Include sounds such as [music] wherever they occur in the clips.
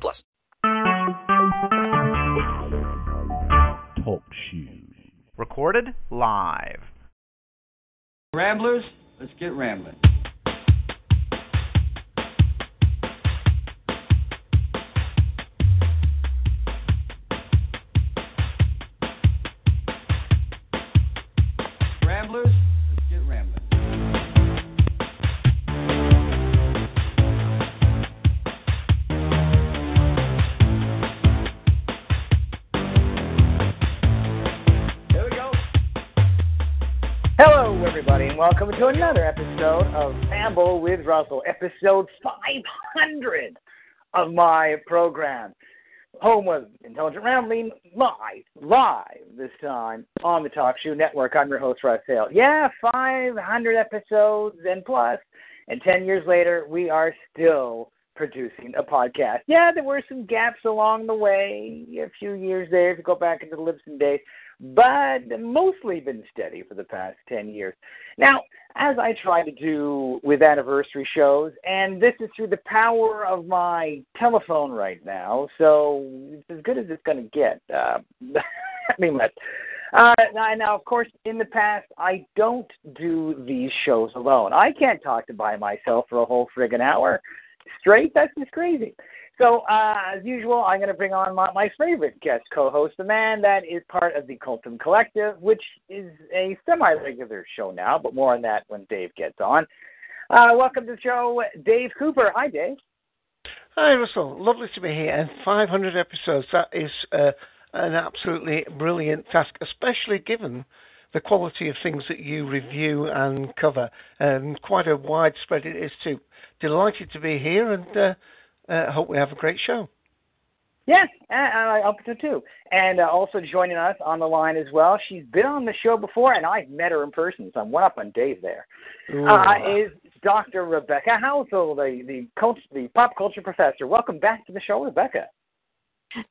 plus. Talk shoes. Recorded live. Ramblers, let's get rambling. To another episode of Ramble with Russell, episode 500 of my program. Home of Intelligent Rambling, live, live this time on the Talk Shoe Network. I'm your host, Russ Hale. Yeah, 500 episodes and plus, and 10 years later, we are still producing a podcast. Yeah, there were some gaps along the way, a few years there if you go back into the Libsyn days, but mostly been steady for the past 10 years. Now, as I try to do with anniversary shows, and this is through the power of my telephone right now, so it's as good as it's going to get. Uh, [laughs] I mean, let uh, now, now, of course, in the past, I don't do these shows alone. I can't talk to by myself for a whole friggin' hour straight. That's just crazy. So, uh, as usual, I'm going to bring on my, my favorite guest co-host, the man that is part of the Cultum Collective, which is a semi-regular show now, but more on that when Dave gets on. Uh, welcome to the show, Dave Cooper. Hi, Dave. Hi, Russell. Lovely to be here. And 500 episodes. That is uh, an absolutely brilliant task, especially given the quality of things that you review and cover. And quite a widespread it is too. Delighted to be here and uh, hope we have a great show. Yeah, I hope so too. And uh, also joining us on the line as well, she's been on the show before, and I've met her in person, so I'm one up on Dave there. Uh, is Dr. Rebecca Housel, the the, cult, the pop culture professor. Welcome back to the show, Rebecca.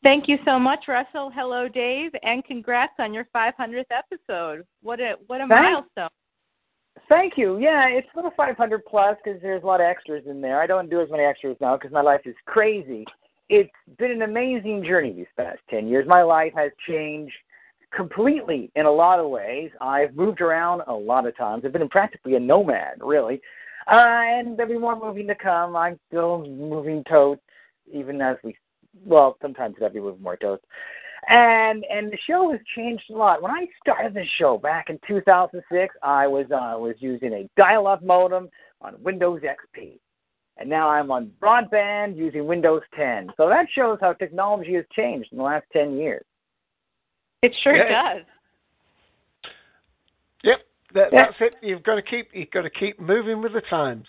Thank you so much, Russell. Hello, Dave, and congrats on your 500th episode. What a what a Thanks. milestone! Thank you. Yeah, it's a little 500 plus because there's a lot of extras in there. I don't do as many extras now because my life is crazy. It's been an amazing journey these past 10 years. My life has changed completely in a lot of ways. I've moved around a lot of times. I've been practically a nomad, really. Uh, and there'll be more moving to come. I'm still moving totes, even as we, well, sometimes I'll be moving more totes. And and the show has changed a lot. When I started the show back in 2006, I was uh, was using a dial-up modem on Windows XP, and now I'm on broadband using Windows 10. So that shows how technology has changed in the last 10 years. It sure Yeah. does. Yep, that, Yeah. that's it. You've got to keep you've got to keep moving with the times.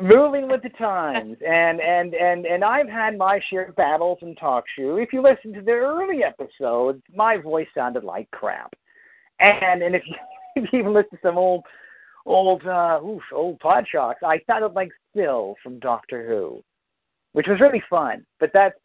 Moving with the times [laughs] and and and and I've had my share of battles and talk shoe. If you listen to the early episodes, my voice sounded like crap. And and if you, [laughs] if you even listen to some old old uh oof, old pod shocks, I sounded like Phil from Doctor Who. Which was really fun. But that's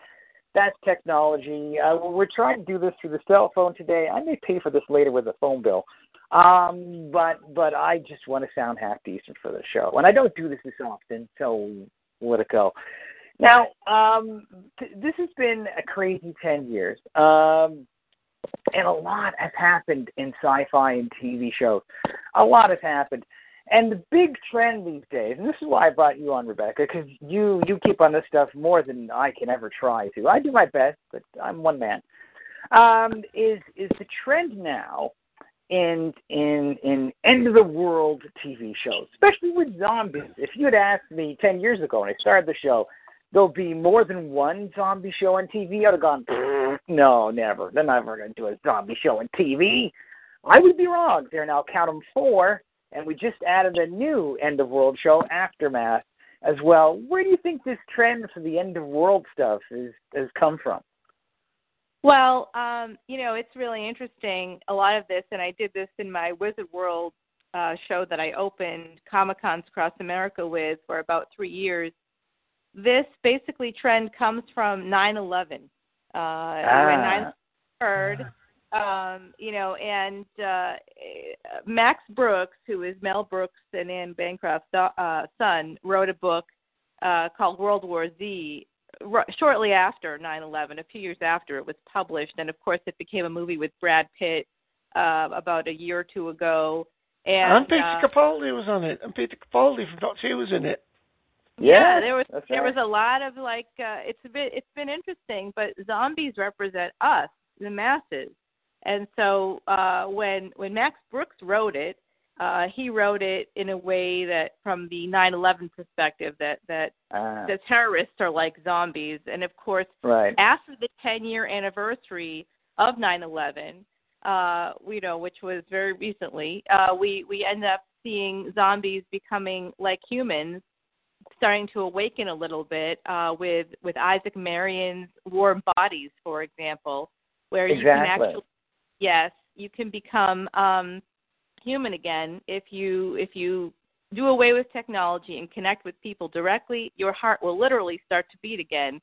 that's technology. Uh, we're trying to do this through the cell phone today. I may pay for this later with a phone bill. Um, but but I just want to sound half decent for the show, and I don't do this this often, so let it go. Now, um, th- this has been a crazy ten years, um, and a lot has happened in sci-fi and TV shows. A lot has happened, and the big trend these days, and this is why I brought you on, Rebecca, because you you keep on this stuff more than I can ever try to. I do my best, but I'm one man. Um, is is the trend now? In in in end of the world TV shows, especially with zombies. If you had asked me ten years ago when I started the show, there'll be more than one zombie show on TV, I'd have gone, "Mm, no, never. They're never going to do a zombie show on TV. I would be wrong. There now count them four, and we just added a new end of world show, Aftermath. as well. Where do you think this trend for the end of world stuff is has come from? Well, um, you know, it's really interesting. A lot of this, and I did this in my Wizard World uh, show that I opened Comic Cons across America with for about three years. This basically trend comes from 9/11. Uh, Ah. When 9 occurred, um, you know, and uh, Max Brooks, who is Mel Brooks and Anne Bancroft's uh, son, wrote a book uh, called World War Z r- shortly after 9/11, a few years after it was published, and of course it became a movie with Brad Pitt uh, about a year or two ago. And, And Peter uh, Capaldi was on it, and Peter Capaldi from Doctor Who was in it. yeah, there was there right. was a lot of like uh, it's a bit it's been interesting, but zombies represent us, the masses, and so uh, when when Max Brooks wrote it, uh, he wrote it in a way that from the 9/11 perspective that that Ah, the terrorists are like zombies, and of course right. after the 10 year anniversary of 9/11, uh, you know, which was very recently, uh, we we end up seeing zombies becoming like humans, starting to awaken a little bit uh, with with Isaac Marion's Warm Bodies, for example, where you can actually yes, you can become um, human again if you if you do away with technology and connect with people directly. Your heart will literally start to beat again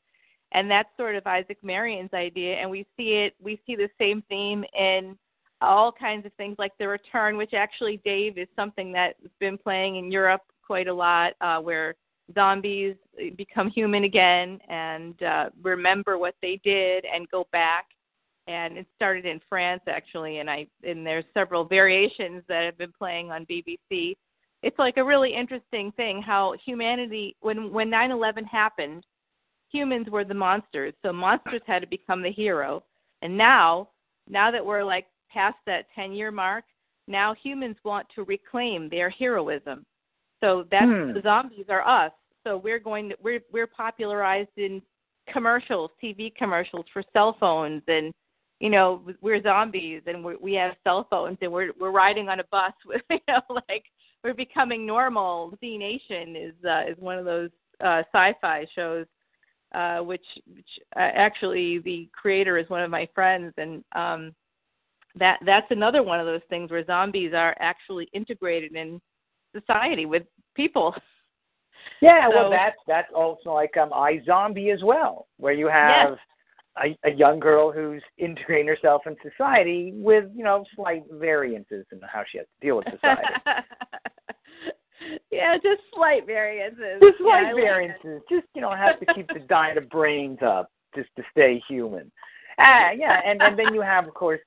and that's sort of Isaac Marion's idea. And we see it, we see the same theme in all kinds of things like The Return, which actually Dave is something that's been playing in Europe quite a lot, uh, where zombies become human again and uh, remember what they did and go back. And it started in France actually, and I and there's several variations that have been playing on BBC. It's like a really interesting thing how humanity, when when 9/11 happened, humans were the monsters. So monsters had to become the hero. And now, now that we're like past that 10 year mark, now humans want to reclaim their heroism. So that's Hmm. the zombies are us. So we're going to we're we're popularized in commercials, TV commercials for cell phones and you know, we're zombies and we we have cell phones and we're we're riding on a bus [laughs] with you know like we're becoming normal. Z Nation is uh, is one of those uh sci-fi shows uh, which, which uh, actually the creator is one of my friends, and um, that that's another one of those things where zombies are actually integrated in society with people. Yeah, So- well, that's that's also like um, iZombie as well, where you have a, a young girl who's integrating herself in society with you know slight variances in how she has to deal with society. [laughs] yeah, just slight variances. Just Yeah, slight like variances. Just you know have to keep the [laughs] diet of brains up just to stay human. Ah, yeah, and and then you have of course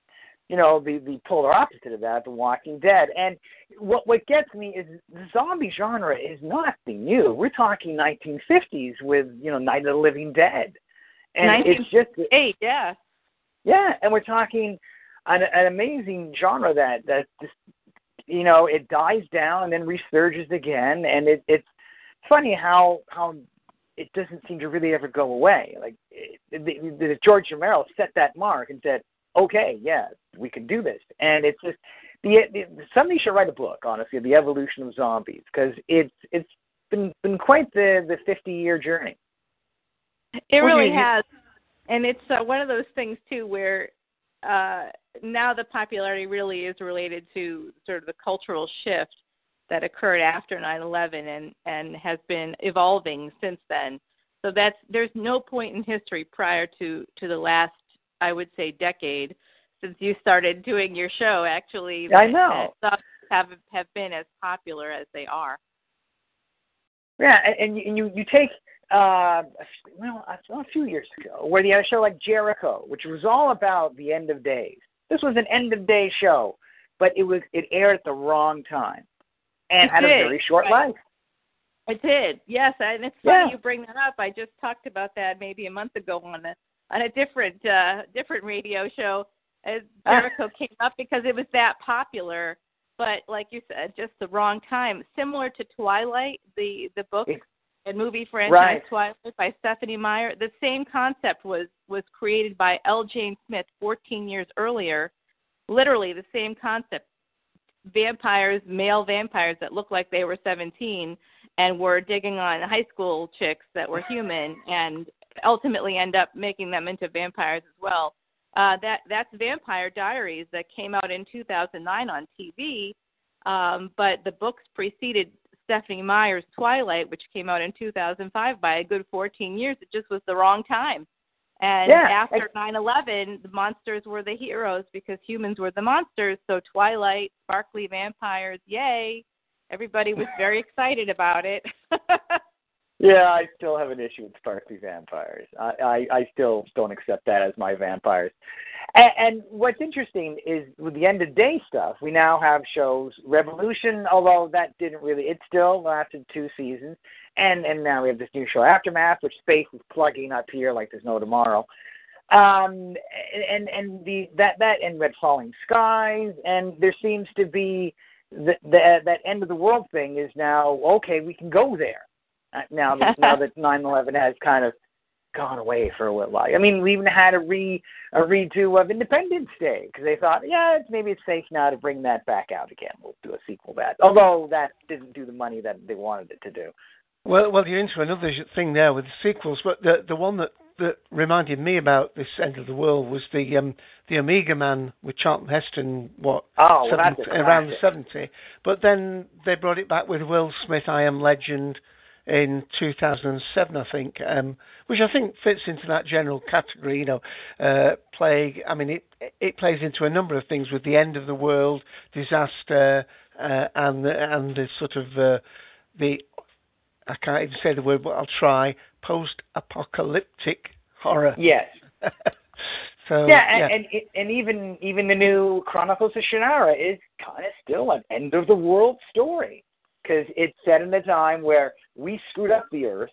you know the the polar opposite of that, The Walking Dead. And what what gets me is the zombie genre is nothing new. We're talking 1950s with you know Night of the Living Dead, and it's just. Eight, yeah. yeah, and we're talking an, an amazing genre that that just you know it dies down and then resurges again, and it, it's funny how how it doesn't seem to really ever go away. Like it, the, the, George Romero set that mark and said, "Okay, yeah, we can do this," and it's just the, the somebody should write a book, honestly, the evolution of zombies, because it's it's been been quite the the fifty year journey. It really has, and it's uh, one of those things too where uh, now the popularity really is related to sort of the cultural shift that occurred after 9/11 and and has been evolving since then. So that's there's no point in history prior to to the last I would say decade since you started doing your show actually I know. that have have been as popular as they are. Yeah, and, and and you, you take uh, well a, few years ago where they had a show like Jericho, which was all about the end of days. This was an end of day show, but it was it aired at the wrong time and It had a very short right. life. It did, yes, and it's funny Yeah. you bring that up. I just talked about that maybe a month ago on a on a different uh different radio show. As. [laughs] Jericho came up because it was that popular, but like you said, just the wrong time. Similar to Twilight, the the book and movie franchise Right. Twilight by Stephanie Meyer. The same concept was was created by L. Jane Smith 14 years earlier. Literally the same concept. Vampires, male vampires that look like they were 17, and were digging on high school chicks that were human and ultimately end up making them into vampires as well. Uh, that that's Vampire Diaries that came out in 2009 on TV, um, but the books preceded Stephanie Meyer's Twilight, which came out in 2005 by a good 14 years. It just was the wrong time. And Yeah, after 9/11, the monsters were the heroes because humans were the monsters. So Twilight, sparkly vampires, yay! Everybody was very [laughs] excited about it. [laughs] Yeah, I still have an issue with sparkly vampires. I, I, I still don't accept that as my vampires. And, and what's interesting is with the end of day stuff, we now have shows Revolution, although that didn't really, it still lasted two seasons. And and now we have this new show Aftermath, which space is plugging up here like there's no tomorrow. Um, and and the that that and Red Falling Skies, and there seems to be the, the that end of the world thing is now okay. We can go there now that now that 9/11 has kind of gone away for a little while. I mean, we even had a re a redo of Independence Day because they thought, yeah, it's, maybe it's safe now to bring that back out again. We'll do a sequel to that, although that didn't do the money that they wanted it to do. Well, well, you're into another thing there with the sequels, but the the one that, that reminded me about this end of the world was the um, the Omega Man with Charlton Heston. What? Oh, well, 70 that's around the classic. seventy. But then they brought it back with Will Smith, I Am Legend, in 2007, I think, um, which I think fits into that general category. You know, uh, plague. I mean, it it plays into a number of things with the end of the world, disaster, uh, and and the sort of uh, the I can't even say the word, but I'll try. Post-apocalyptic horror. Yes. [laughs] so yeah, and, and and even even the new Chronicles of Shannara is kind of still an end of the world story because it's set in a time where we screwed up the Earth,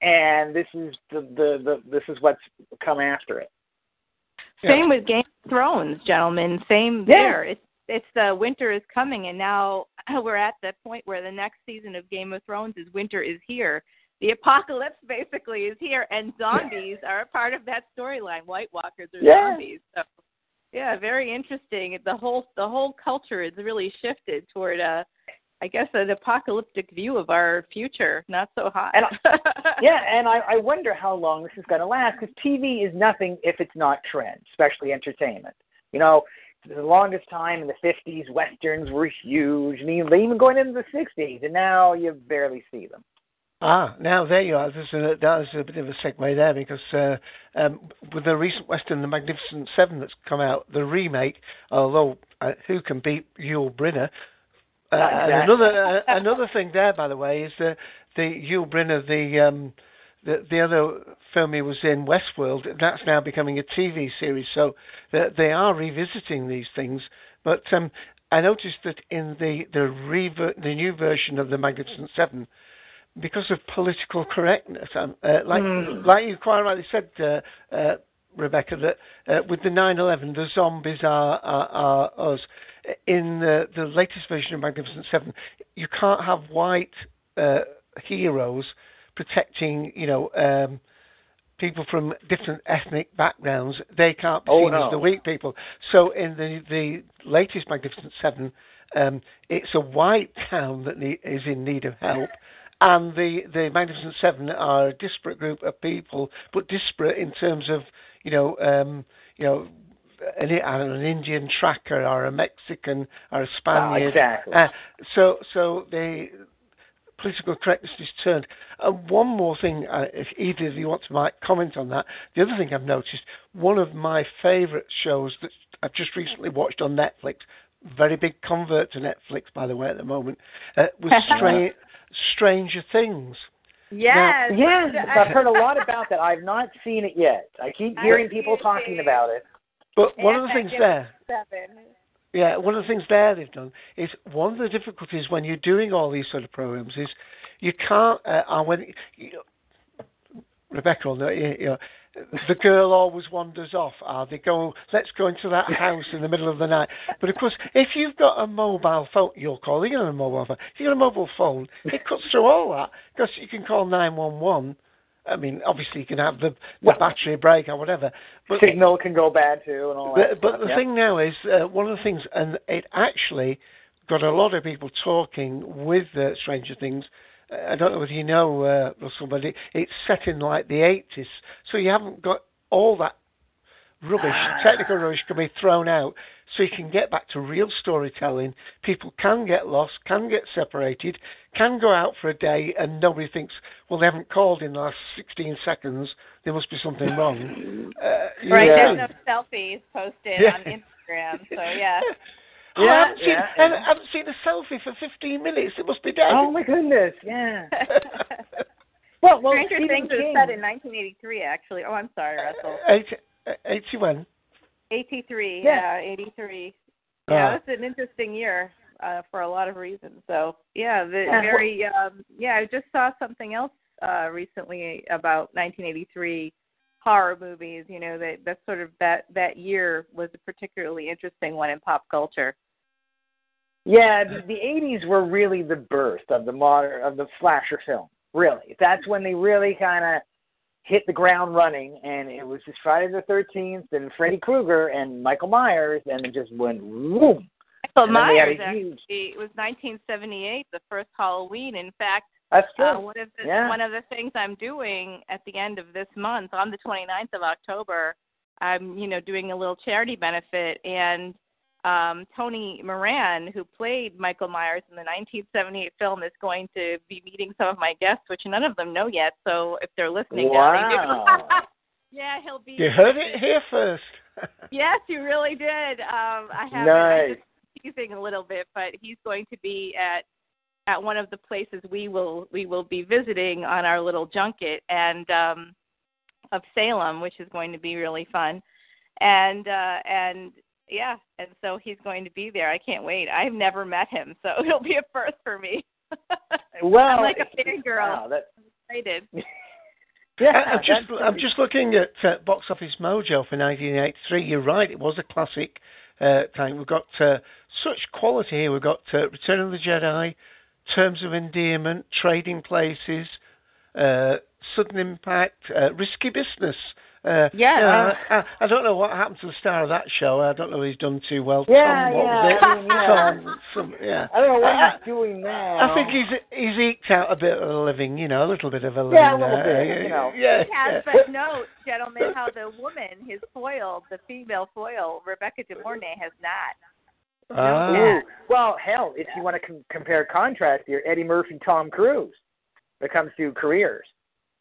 and this is the the, the this is what's come after it. Same with Game of Thrones, gentlemen. Same Yeah. there. It's it's the winter is coming, and now [laughs] we're at the point where the next season of Game of Thrones is winter is here. The apocalypse [laughs] basically is here, and zombies are a part of that storyline. White Walkers are Yeah. zombies. So, yeah, very interesting. The whole the whole culture is really shifted toward a, I guess, an apocalyptic view of our future. Not so hot. And [laughs] Yeah, and I, I wonder how long this is going to last because TV is nothing if it's not trend, especially entertainment. You know, for the longest time in the 50s, westerns were huge, and even, even going into the 60s, and now you barely see them. Ah, now there you are. There's a, that was a bit of a segue there because uh, um, with the recent Western, The Magnificent Seven, that's come out, the remake, although uh, who can beat Yul Brynner? Uh, and Exactly. another uh, another thing there, by the way, is the the Yul Brynner, the um, the the other film he was in, Westworld. That's now becoming a TV series, so they, they are revisiting these things. But um, I noticed that in the the rever- the new version of the Magnificent Seven, because of political correctness, um, uh, like Mm. like you quite rightly said, uh, uh, Rebecca, that uh, with the 9/11, the zombies are, are, are us. In the, the latest version of Magnificent Seven, you can't have white uh, heroes protecting, you know, um, people from different ethnic backgrounds. They can't be Oh, seen no. as the weak people. So in the the latest Magnificent Seven, um, it's a white town that need, is in need of help. And the, the Magnificent Seven are a disparate group of people, but disparate in terms of, you know, um, you know, an, I don't know, an Indian tracker or a Mexican or a Ah, Spaniard. exactly. Uh, so, so the political correctness is turned. Uh, one more thing, uh, if either of you want to might comment on that. The other thing I've noticed, one of my favourite shows that I've just recently watched on Netflix, very big convert to Netflix, by the way, at the moment, uh, was [laughs] Stra- Stranger Things. Yes. Yes, I've heard a lot [laughs] about that. I've not seen it yet. I keep hearing people talking about it. But one of the things that there, Seven. Yeah, one of the things there they've done is one of the difficulties when you're doing all these sort of programs is you can't. Uh, and when you know, Rebecca will know, you you know, the girl always wanders off. Uh, they go, let's go into that house in the middle of the night. But of course, if you've got a mobile phone, you're calling on a mobile phone. If you've got a mobile phone, it [laughs] cuts through all that because you can call 911. I mean, obviously you can have the, the Well- battery break or whatever. But Signal can go bad too, and all that. but, but the yeah. thing now is, uh, one of the things, and it actually got a lot of people talking with uh, Stranger Things, I don't know whether you know uh, Russell, but it, it's set in like the 80s, so you haven't got all that rubbish, technical rubbish can be thrown out, so you can get back to real storytelling. People can get lost, can get separated, can go out for a day, and nobody thinks, well, they haven't called in the last 16 seconds. There must be something wrong. [laughs] Uh, Right, yeah. there's no selfies posted Yeah. on Instagram, so yeah. [laughs] Oh, I, Yeah, haven't seen, yeah, I and- haven't seen a selfie for 15 minutes. It must be dead. Oh my goodness, yeah. [laughs] Well, well, Stranger Stephen Things was set in 1983, actually. Oh, I'm sorry, Russell. 80, 81. 83, Yeah. yeah, 83. Ah. Yeah, it was an interesting year uh, for a lot of reasons. So yeah, the Yeah. very um, yeah. I just saw something else uh, recently about 1983 horror movies. You know that that sort of that that year was a particularly interesting one in pop culture. Yeah, the, the 80s were really the birth of the modern of the slasher film. Really, that's when they really kind of hit the ground running, and it was just Friday the 13th and Freddy Krueger and Michael Myers, and it just went boom. Michael And then they had Myers a actually huge- it was 1978, the first Halloween. In fact, That's true. Uh, one of the Yeah. one of the things I'm doing at the end of this month, on the 29th of October, I'm you know doing a little charity benefit, and um, Tony Moran, who played Michael Myers in the 1978 film, is going to be meeting some of my guests, which none of them know yet. So if they're listening now, they Wow. do. [laughs] yeah, he'll be. You heard it here first. [laughs] Yes, you really did. Um, I have. Nice. I'm just teasing a little bit, but he's going to be at at one of the places we will we will be visiting on our little junket and um, of Salem, which is going to be really fun. And uh, and yeah, and so he's going to be there. I can't wait. I've never met him, so [laughs] it'll be a first for me. [laughs] well, I'm like a fan girl. Wow, that, Excited. [laughs] yeah, I'm just I'm just looking at uh, Box Office Mojo for 1983. You're right, it was a classic uh, time. We've got uh, such quality here. We've got uh, Return of the Jedi, Terms of Endearment, Trading Places, uh, Sudden Impact, uh, Risky Business. Uh, Yeah. you know, I, I don't know what happened to the star of that show. I don't know if he's done too well. Yeah, Tom, what yeah, was it? I mean, you Tom, some, yeah. I don't know what I- he's doing now. I think he's he's eked out a bit of a living, you know, a little bit of a living. Yeah, a little there. bit, you know. Yeah, He has, yeah. but note, gentlemen, how the woman, his foil, the female foil, Rebecca De Mornay, has not. Ah. Ooh. Well, hell, if you want to com- compare contrast here, Eddie Murphy, Tom Cruise, when it comes to careers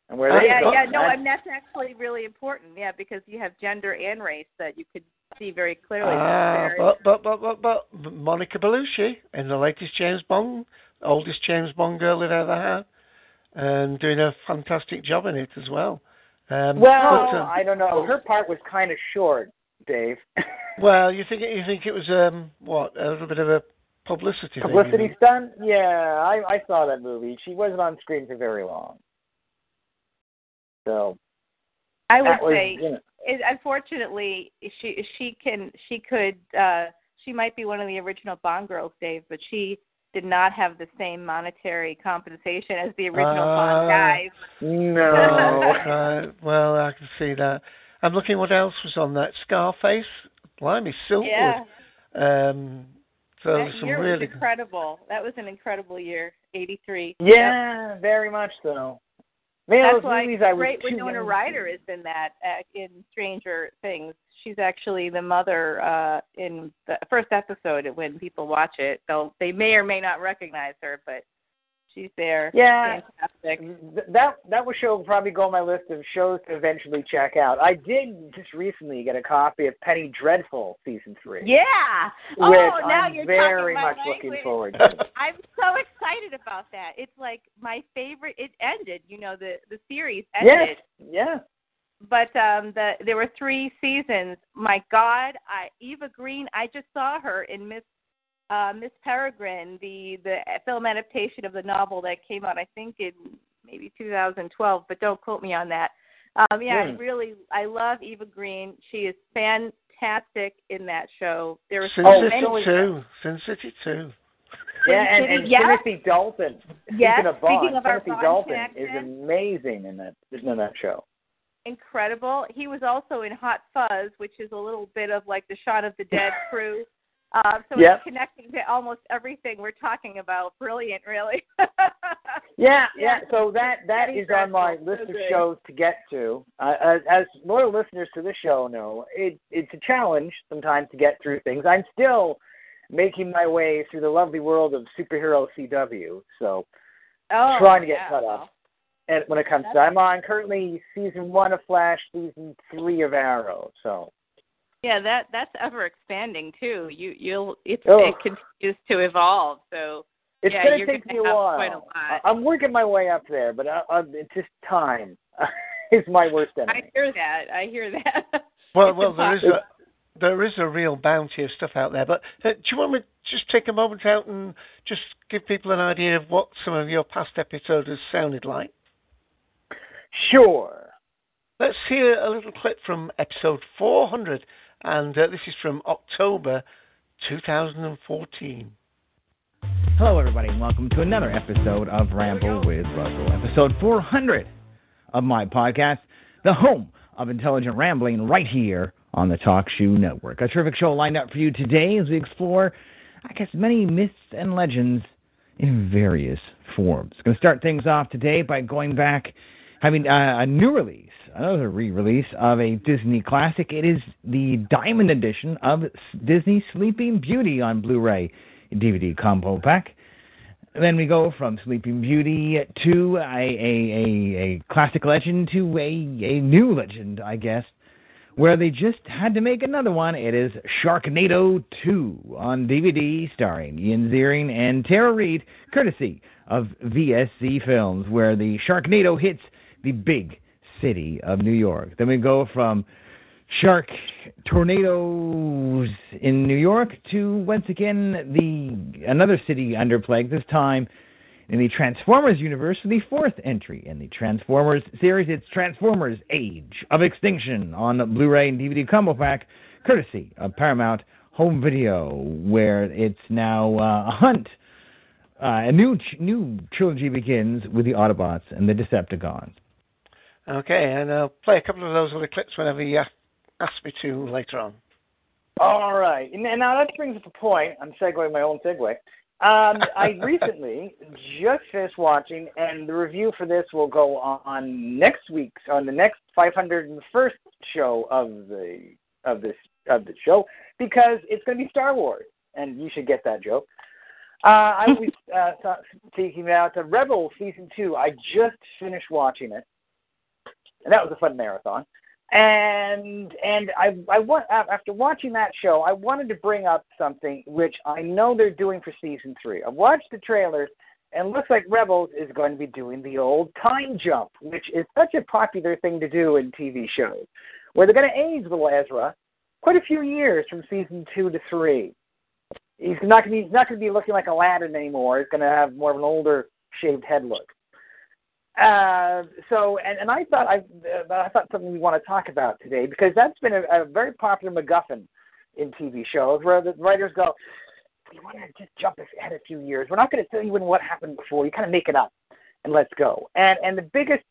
and where they yeah, go. yeah, no, That's- and that's actually really important. Yeah, because you have gender and race that you could see very clearly. Ah, Very- but, but but but but Monica Bellucci in the latest James Bond, oldest James Bond girl they've ever had, and doing a fantastic job in it as well. Um, well, but, uh, I don't know. Her part was kind of short, Dave. well, you think you think it was um what a little bit of a publicity Publicity think? stunt? Yeah, I I saw that movie. She wasn't on screen for very long. So I would was, say, you know, it, unfortunately, she she can she could uh she might be one of the original Bond girls, Dave, but she did not have the same monetary compensation as the original Bond Ah. guys. no. Right, well, I can see that. I'm looking what else was on that. Scarface, Blimey, Silkwood. Yeah, Um, so that there's some year really was incredible. That was an incredible year, '83. Yeah, very much so. Man, That's those why movies I was great too Winona young- Ryder is in that uh, in Stranger Things. She's actually the mother uh in the first episode. When people watch it, they'll they may or may not recognize her, but she's there. Yeah. Th- That that would show probably go on my list of shows to eventually check out. I did just recently get a copy of Penny Dreadful season three. Yeah. Which oh, now I'm you're very talking much looking forward [laughs] to. I'm so excited about that. It's like my favorite. It ended. You know, the the series ended. yes, yeah. but um the there were three seasons my god i eva green i just saw her in miss uh miss peregrine the the film adaptation of the novel that came out i think in maybe 2012 but don't quote me on that um yeah i Hmm. really i love eva green she is fantastic in that show there are Sin so City many two, Sin City two. Yeah, and, City, and yeah. Timothy Dalton. Yes, Speaking of Bond, speaking of our Timothy Bond Dalton connection. is amazing in that in that show. incredible he was also in hot fuzz which is a little bit of like the Shaun of the dead crew Uh, so Yep. it's connecting to almost everything we're talking about. Brilliant, really. [laughs] Yeah, yeah. So that that is on my list of shows to get to. Uh, as, as loyal listeners to the show know, it it's a challenge sometimes to get through things. I'm still making my way through the lovely world of superhero CW. So oh, trying to get yeah, caught up. And when it comes to, I'm on currently season one of Flash, season three of Arrow. So Yeah, that that's ever expanding too. You you'll it's Oh. it continues to evolve. So it's Yeah, gonna take gonna me a while. quite a lot. I- I'm working my way up there, but I, I, it's just time. [laughs] is my worst enemy. I hear that. I hear that. [laughs] Well, It's well, there is a there is a real bounty of stuff out there. But uh, do you want me to just take a moment out and just give people an idea of what some of your past episodes has sounded like? Sure. Let's hear a little clip from episode 400, and uh, this is from October 2014. Hello, everybody, and welcome to another episode of Ramble with Russell, episode 400 of my podcast, the home of intelligent rambling, right here on the Talk Shoe Network. A terrific show lined up for you today as we explore, I guess, many myths and legends in various forms. Going to start things off today by going back, having uh, a new release, another re-release of a Disney classic. It is the Diamond Edition of Disney Sleeping Beauty on Blu-ray DVD combo pack. Then we go from Sleeping Beauty to a, a, a, a classic legend to a, a new legend, I guess, where they just had to make another one. It is Sharknado 2 on DVD, starring Ian Ziering and Tara Reid, courtesy of VSC Films, where the Sharknado hits the big city of New York. Then we go from shark tornadoes in New York to once again the another city under plague. This time in the Transformers universe, the fourth entry in the Transformers series. It's Transformers: Age of Extinction on Blu-ray and DVD combo pack, courtesy of Paramount Home Video, where it's now uh, a hunt. Uh, a new new trilogy begins with the Autobots and the Decepticons. Okay, and I'll play a couple of those little clips whenever you ask, me to later on. All right. And now that brings up a point. I'm segueing my own segue. Um, I [laughs] recently just finished watching, and the review for this will go on next week's on the next 501st show of the of this of the show because it's going to be Star Wars, and you should get that joke. Uh, I [laughs] was uh, speaking about the Rebel season two. I just finished watching it, and that was a fun marathon and and I I want after watching that show, I wanted to bring up something which I know they're doing for season three. I've watched the trailers, and looks like Rebels is going to be doing the old time jump, which is such a popular thing to do in TV shows, where they're going to age little Ezra quite a few years from season two to three. He's not going to be, he's not going to be looking like Aladdin anymore. He's going to have more of an older shaved head look. Uh, so, and, and I thought I, uh, I thought something we want to talk about today because that's been a, a very popular MacGuffin in TV shows where the writers go, "We want to just jump ahead a few years. We're not going to tell you when what happened before. You kind of make it up, and let's go." And and the biggest,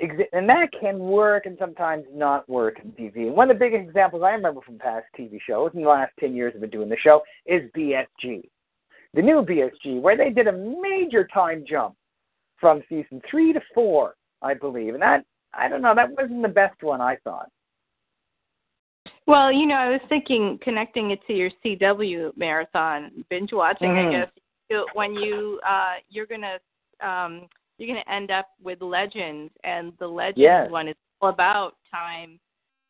and that can work and sometimes not work in TV. And one of the biggest examples I remember from past TV shows in the last ten years I've been doing the show is BSG, the new BSG, where they did a major time jump from season three to four, I believe. And that I don't know, that wasn't the best one I thought. Well, you know, I was thinking connecting it to your CW marathon binge watching. Mhm. I guess you- when you uh, you're gonna um, you're gonna end up with legends, and the legends Yes. one is all about time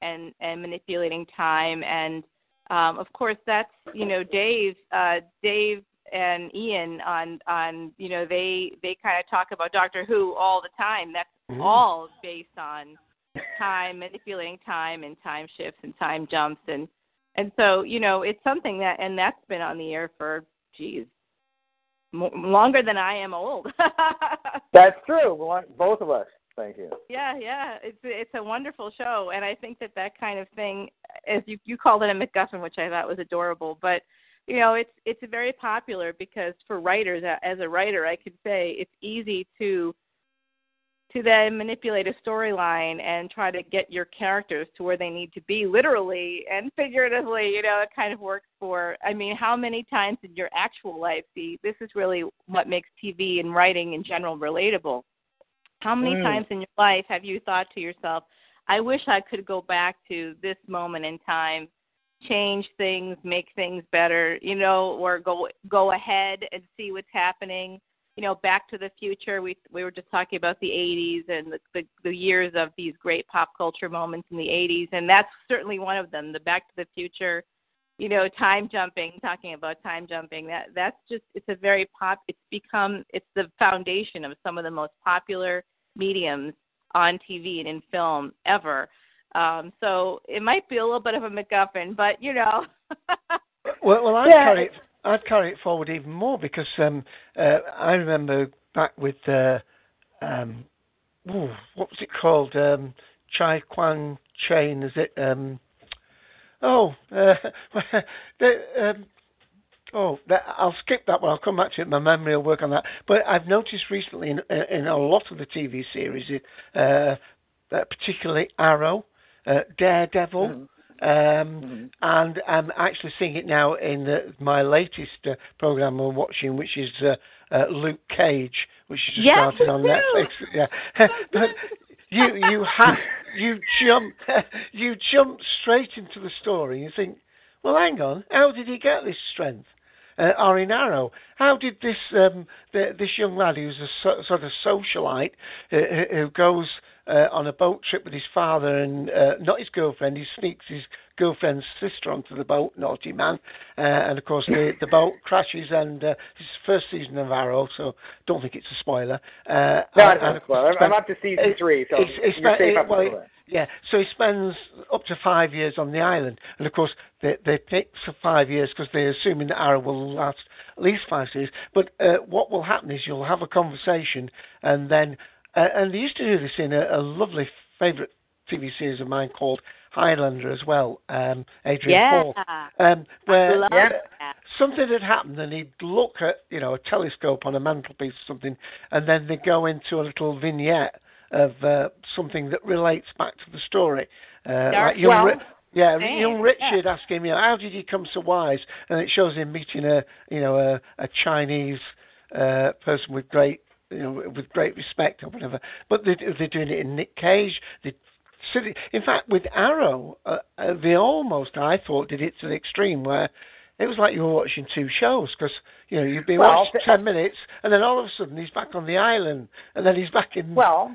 and and manipulating time, and um, of course that's you know Dave uh, Dave and Ian on on you know they they kind of talk about Doctor Who all the time. That's Mhm. all based on time manipulating time and time shifts and time jumps and and so you know it's something that and that's been on the air for geez mo- longer than I am old. [laughs] That's true. Both of us. Thank you. yeah, yeah, it's it's a wonderful show, and I think that that kind of thing, as you you called it a MacGuffin, which I thought was adorable, but you know it's it's very popular because for writers, as a writer, I could say it's easy to to then manipulate a storyline and try to get your characters to where they need to be literally and figuratively you know it kind of works for i mean how many times in your actual life see this is really what makes tv and writing in general relatable how many Mm. times in your life have you thought to yourself i wish i could go back to this moment in time change things make things better you know or go go ahead and see what's happening you know, Back to the Future. We we were just talking about the 80s and the, the the years of these great pop culture moments in the 80s, and that's certainly one of them. The Back to the Future, you know, time jumping. Talking about time jumping, that that's just it's a very pop. It's become it's the foundation of some of the most popular mediums on TV and in film ever. Um, so it might be a little bit of a MacGuffin, but you know. [laughs] Well, well I'd Yeah. carry it. I'd carry it forward even more because um, uh, I remember back with uh, um, ooh, what was it called? Um, Chai Kwan Chain, is it? Um, oh, uh, [laughs] the, um, oh, that, I'll skip that one. I'll come back to it. My memory will work on that. But I've noticed recently in, in a lot of the TV series, uh, uh, particularly Arrow, uh, Daredevil. Mhm. Um, Mhm. and I'm actually seeing it now in the, my latest uh, program I'm watching, which is uh, uh, Luke Cage, which is just Yes, started on me too. Netflix. [laughs] Yeah, [laughs] [laughs] but you you have you jump you jump straight into the story. and You think, well, hang on, how did he get this strength? Uh, or in Arrow, how did this um, the, this young lad who's a so, sort of socialite uh, who who goes uh, on a boat trip with his father and uh, not his girlfriend. He sneaks his girlfriend's sister onto the boat, naughty man. Uh, and of course, the, the boat crashes. And uh, this is the first season of Arrow, so don't think it's a spoiler. Uh, No, and- not and a spoiler. I'm- I'm up to season it- three, so it's- it's you're spent- safe it- up well, it- yeah, so he spends up to five years on the island, and of course they they take for five years because they're assuming that Arrow will last at least five years. But uh, what will happen is you'll have a conversation, and then uh, and they used to do this in a, a lovely favourite TV series of mine called Highlander as well, um, Adrian yeah. Paul, um, where Yeah. that. something had happened and he'd look at you know a telescope on a mantelpiece or something and then they go into a little vignette of uh, something that relates back to the story uh, like young Well, Ri- yeah, young yeah. Richard asking, you know, how did he come so wise? And it shows him meeting a, you know, a, a Chinese uh, person with great, you know, with great respect or whatever. But they, they're doing it in Nick Cage. They, silly- in fact, with Arrow, uh, uh, they almost, I thought, did it to the extreme where it was like you were watching two shows because you know you'd be Well, watching th- ten minutes and then all of a sudden he's back on the island and then he's back in. Well,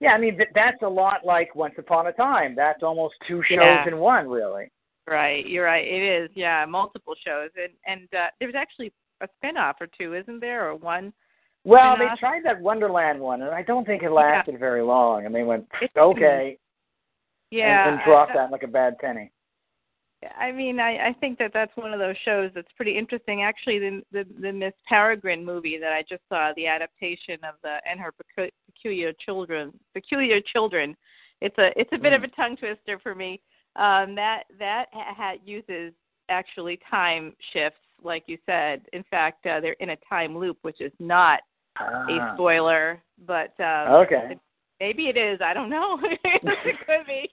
yeah, I mean that's a lot like Once Upon a Time. That's almost two shows Yeah. in one, really. Right, you're right. It is, yeah, multiple shows, and and uh, there's actually a spinoff or two, isn't there, or one? Well, they tried that Wonderland one, and I don't think it lasted very long. And they went, okay, Yeah, and, and dropped I, that like a bad penny. I mean, I, I think that that's one of those shows that's pretty interesting. Actually, the the, the Miss Peregrine movie that I just saw, the adaptation of the and her Pecu- peculiar children, peculiar children. It's a it's a bit of Mm. a tongue twister for me. Um, that that ha- ha- uses actually time shifts, like you said. In fact, uh, they're in a time loop, which is not a Ah, spoiler, but um, okay. maybe it is. I don't know. [laughs] it could be.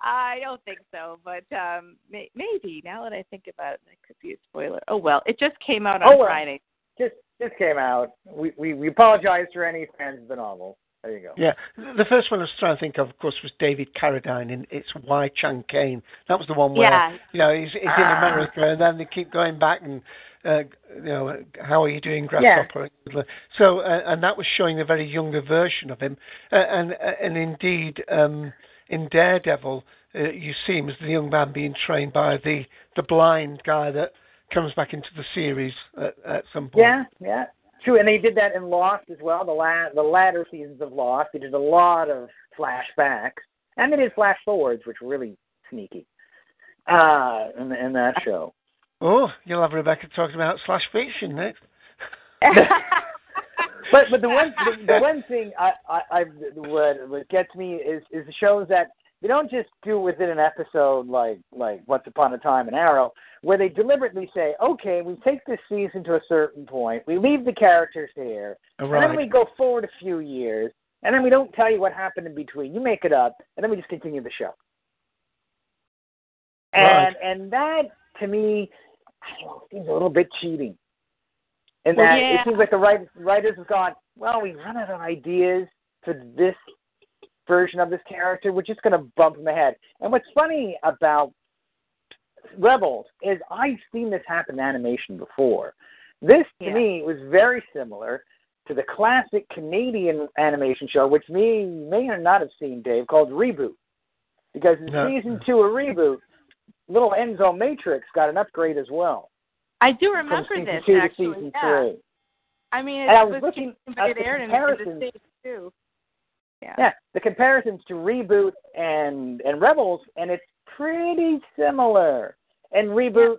I don't think so, but um may, maybe. Now that I think about it, that could be a spoiler. Oh well, it just came out on Oh, well. Friday. Just just came out. We we we apologize for any fans of the novel. There you go. Yeah, the first one I was trying to think of, of course, was David Carradine in It's Kwai Chang Caine. That was the one where Yeah. you know he's, he's in Ah. America, and then they keep going back and you know how are you doing, Grasshopper? So uh, and that was showing a very younger version of him, uh, and uh, and indeed um, in Daredevil uh, you see him as the young man being trained by the the blind guy that comes back into the series at, at some point. Yeah, yeah. True, and they did that in Lost as well. The la- the latter seasons of Lost, they did a lot of flashbacks, and they did flash forwards, which were really sneaky. Uh, in in that show. Oh, you'll have Rebecca talking about slash fiction next. [laughs] But but the one the, the one thing I, I I what what gets me is is the shows that they don't just do within an episode like like Once Upon a Time and Arrow, where they deliberately say, okay, we take this season to a certain point, we leave the characters here, and then we go forward a few years, and then we don't tell you what happened in between. You make it up, and then we just continue the show. Right. And and that to me, I don't know, seems a little bit cheating. And Well, that yeah. it seems like the writers, writers have gone, well, we run out of ideas for this version of this character. We're just going to bump him ahead. And what's funny about Rebels is I've seen this happen in animation before. This to Yeah. me was very similar to the classic Canadian animation show, which me may or not have seen, Dave, called Reboot. Because in No. season two of Reboot, little Enzo Matrix got an upgrade as well. I do remember this actually. yeah. three. I mean, it And I was was looking at the aired in, in the comparisons. states too. Yeah. Yeah, the comparisons to Reboot and and Rebels, and it's pretty similar. In Reboot,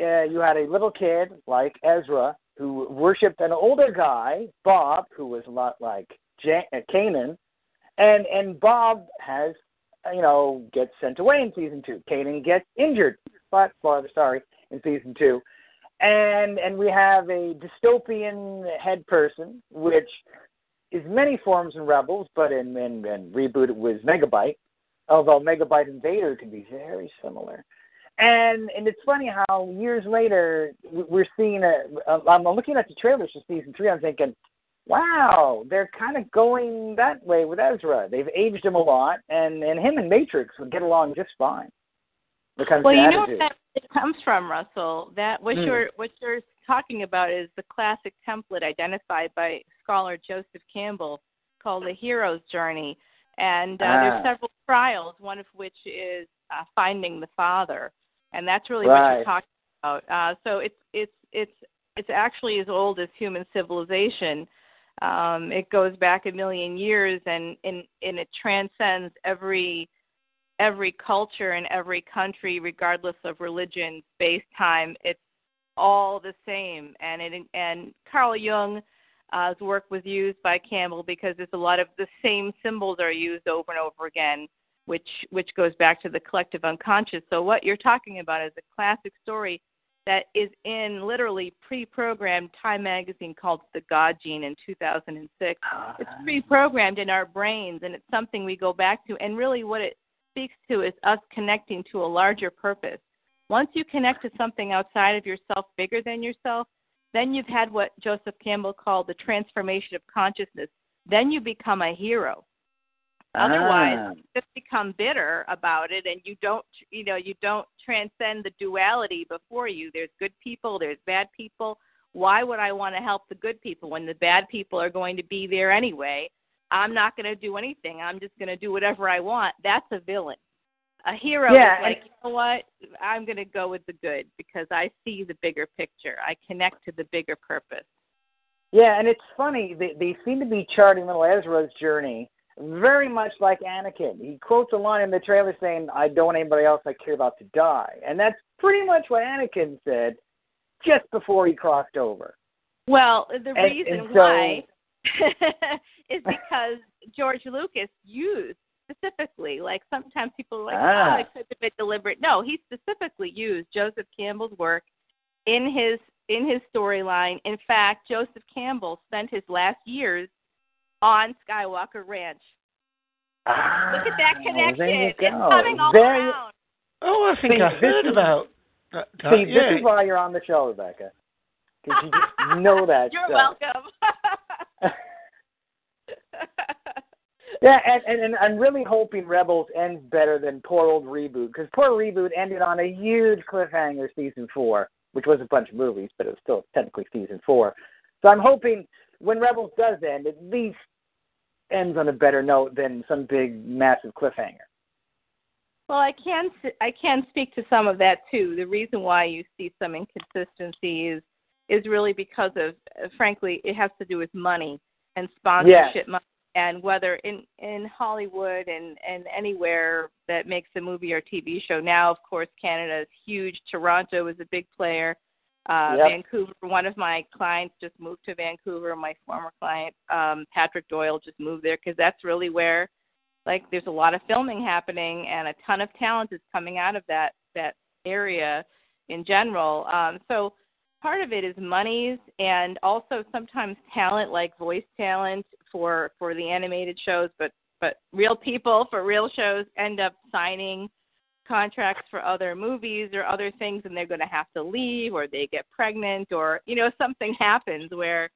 uh, you had a little kid like Ezra who worshipped an older guy, Bob, who was a lot like Jan- uh, Kanan, and and Bob has you know gets sent away in season two. Kanan gets injured, but for sorry in season two. And and we have a dystopian head person, which is many forms in Rebels, but in, in, in Reboot it was Megabyte, although Megabyte and Vader can be very similar. And and it's funny how years later we- we're seeing a. I'm looking at the trailers for season three. I'm thinking, wow, they're kind of going that way with Ezra. They've aged him a lot, and and him and Matrix would get along just fine. When it comes Well, you know where that it comes from, Russell. That what Hmm. you're what you're talking about is the classic template identified by scholar Joseph Campbell called the hero's journey. And uh, Ah. there's several trials, one of which is uh, finding the father, and that's really what you're talking about. Uh, so it's it's it's it's actually as old as human civilization. Um, it goes back a million years, and and, and it transcends every every culture and every country, regardless of religion, space, time. It's all the same. And it and Carl Jung's work was used by Campbell because there's a lot of the same symbols are used over and over again, which which goes back to the collective unconscious. So what you're talking about is a classic story that is in literally pre-programmed Time magazine called The God Gene in 2006 it's ah. pre-programmed in our brains and it's something we go back to and really what it speaks to is us connecting to a larger purpose. Once you connect to something outside of yourself bigger than yourself then you've had what joseph campbell called the transformation of consciousness. Then you become a hero otherwise Ah. you just become bitter about it and you don't you know you don't transcend the duality before you. There's good people there's bad people. Why would i want to help the good people when the bad people are going to be there anyway? I'm not going to do anything. I'm just going to do whatever i want. That's a villain. A hero Yeah, is and- like you know what? I'm going to go with the good because i see the bigger picture. I connect to the bigger purpose. Yeah, and it's funny. They they seem to be charting little Ezra's journey very much like Anakin. He quotes a line in the trailer saying, "I don't want anybody else I care about to die," and that's pretty much what Anakin said just before he crossed over. Well, the And- reason and so- why [laughs] is because George Lucas used specifically, like sometimes people are like, Ah. oh, it could have been deliberate. No, he specifically used Joseph Campbell's work in his in his storyline. In fact, Joseph Campbell spent his last years on Skywalker Ranch. Look at that Ah, connection. There It's coming all Very- around. Oh, I think See, I heard is- about that. that, See, yeah. this is why you're on the show, Rebecca. Because you just know [laughs] that You're stuff. welcome. [laughs] Yeah, and, and, and I'm really hoping Rebels ends better than poor old Reboot, because poor Reboot ended on a huge cliffhanger season four, which was a bunch of movies, but it was still technically season four. So I'm hoping when Rebels does end, at least ends on a better note than some big, massive cliffhanger. Well, I can I can speak to some of that too. The reason why you see some inconsistency is is really because of, frankly, it has to do with money and sponsorship money, and whether in in Hollywood and and anywhere that makes a movie or TV show. Now, of course, Canada is huge. Toronto is a big player. Uh, Yep. Vancouver. One of my clients just moved to Vancouver. My former client, um, Patrick Doyle, just moved there because that's really where like there's a lot of filming happening and a ton of talent is coming out of that that area in general um so part of it is monies and also sometimes talent like voice talent for for the animated shows, but but real people for real shows end up signing contracts for other movies or other things and they're going to have to leave or they get pregnant or you know something happens where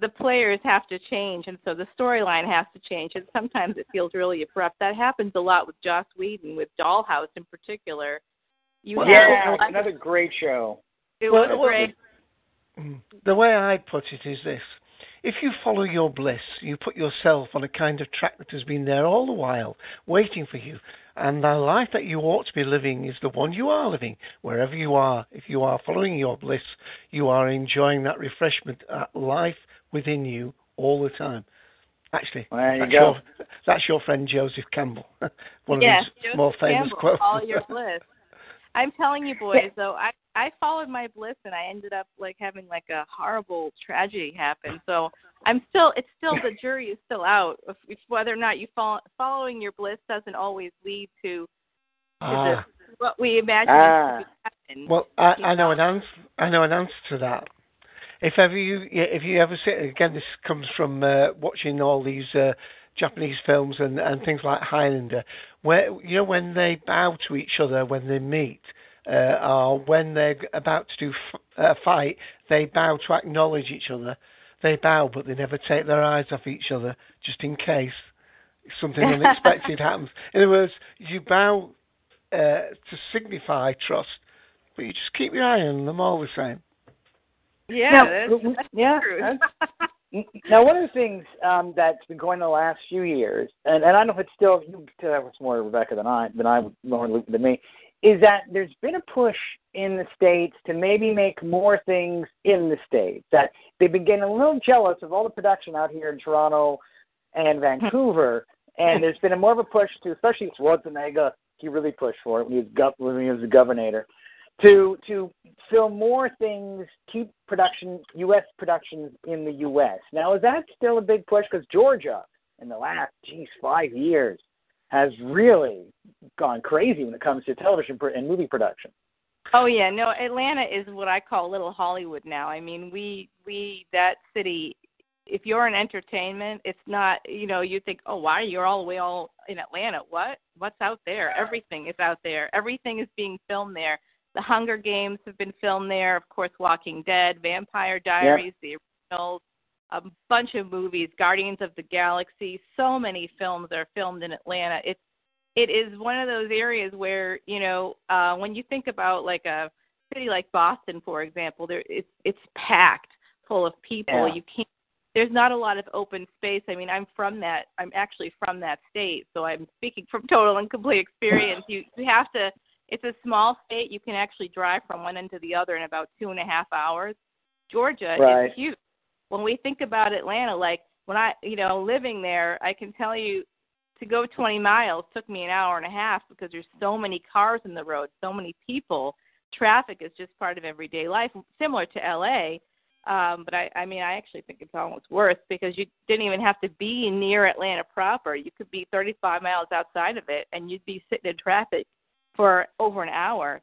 the players have to change and so the storyline has to change and sometimes it feels really abrupt that happens a lot with joss whedon with dollhouse in particular you yeah, have another great show. it Well, was well, great [clears throat] The way I put it is this. If you follow your bliss, you put yourself on a kind of track that has been there all the while, waiting for you. And the life that you ought to be living is the one you are living, wherever you are. If you are following your bliss, you are enjoying that refreshment, that life within you all the time. Actually, There you that's, go. your, that's your friend Joseph Campbell. [laughs] One yes, of his Joseph more famous Campbell, quotes. Follow your bliss. I'm telling you, boys, [laughs] though, I I followed my bliss and I ended up like having like a horrible tragedy happen. So I'm still, it's still the jury is still out if, if whether or not you follow following your bliss doesn't always lead to, to Ah. the, what we imagine Ah. to happen. Well, I, I know know. an answer. I know an answer to that. If ever you, if you ever see again, this comes from uh, watching all these uh, Japanese films and, and things like Highlander, where you know when they bow to each other when they meet, uh, or when they're about to do f- a fight, they bow to acknowledge each other. They bow, but they never take their eyes off each other, just in case something [laughs] unexpected happens. In other words, you bow uh, to signify trust, but you just keep your eye on them all the same. yeah, Now, that's, that's yeah, true. that's- [laughs] Now, one of the things um, that's been going on the last few years, and, and I don't know if it's still you tell that more Rebecca than I than I more than me, is that there's been a push in the states to maybe make more things in the states. That they've been getting a little jealous of all the production out here in Toronto and Vancouver, [laughs] and there's been a more of a push to, especially Schwarzenegger, he really pushed for it when he was gov- when he was the governor, to to film more things, keep production U.S. productions in the U.S. Now, is that still a big push? Because Georgia, in the last geez five years, has really gone crazy when it comes to television and movie production. Oh yeah, no, Atlanta is what I call little Hollywood now. I mean, we we that city if you're in entertainment, it's not, you know, you think, "Oh, why you're all the way all in Atlanta? What? What's out there? Everything is out there. Everything is being filmed there. The Hunger Games have been filmed there, of course, Walking Dead, Vampire Diaries, the originals, a bunch of movies, Guardians of the Galaxy, so many films are filmed in Atlanta. It's it is one of those areas where you know uh, when you think about like a city like Boston, for example, there it's it's packed full of people. Yeah. You can't. There's not a lot of open space. I mean, I'm from that. I'm actually from that state, so I'm speaking from total and complete experience. You you have to. It's a small state. You can actually drive from one end to the other in about two and a half hours. Georgia Right. is huge. When we think about Atlanta, like when I, you know, living there, I can tell you to go 20 miles took me an hour and a half because there's so many cars in the road, so many people. Traffic is just part of everyday life, similar to LA. Um, but I, I mean, I actually think it's almost worse because you didn't even have to be near Atlanta proper. You could be 35 miles outside of it, and you'd be sitting in traffic for over an hour.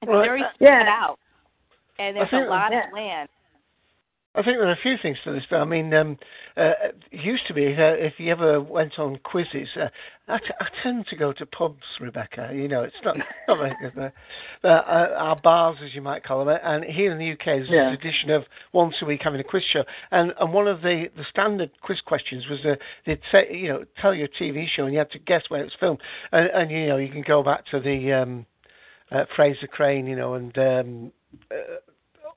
It's Well, very spread yeah. out, and there's a lot yeah. of land. I think there are a few things to this, but I mean, um, uh, it used to be uh, if you ever went on quizzes, uh, I, t- I tend to go to pubs, Rebecca. You know, it's not [laughs] not very good. Uh, uh, uh, our bars, as you might call them, and here in the UK, there's Yeah. a tradition of once a week having a quiz show, and and one of the the standard quiz questions was uh, they'd say, you know, tell you a TV show, and you had to guess where it was filmed, and, and you know, you can go back to the um, uh, Frasier Crane, you know, and um, uh,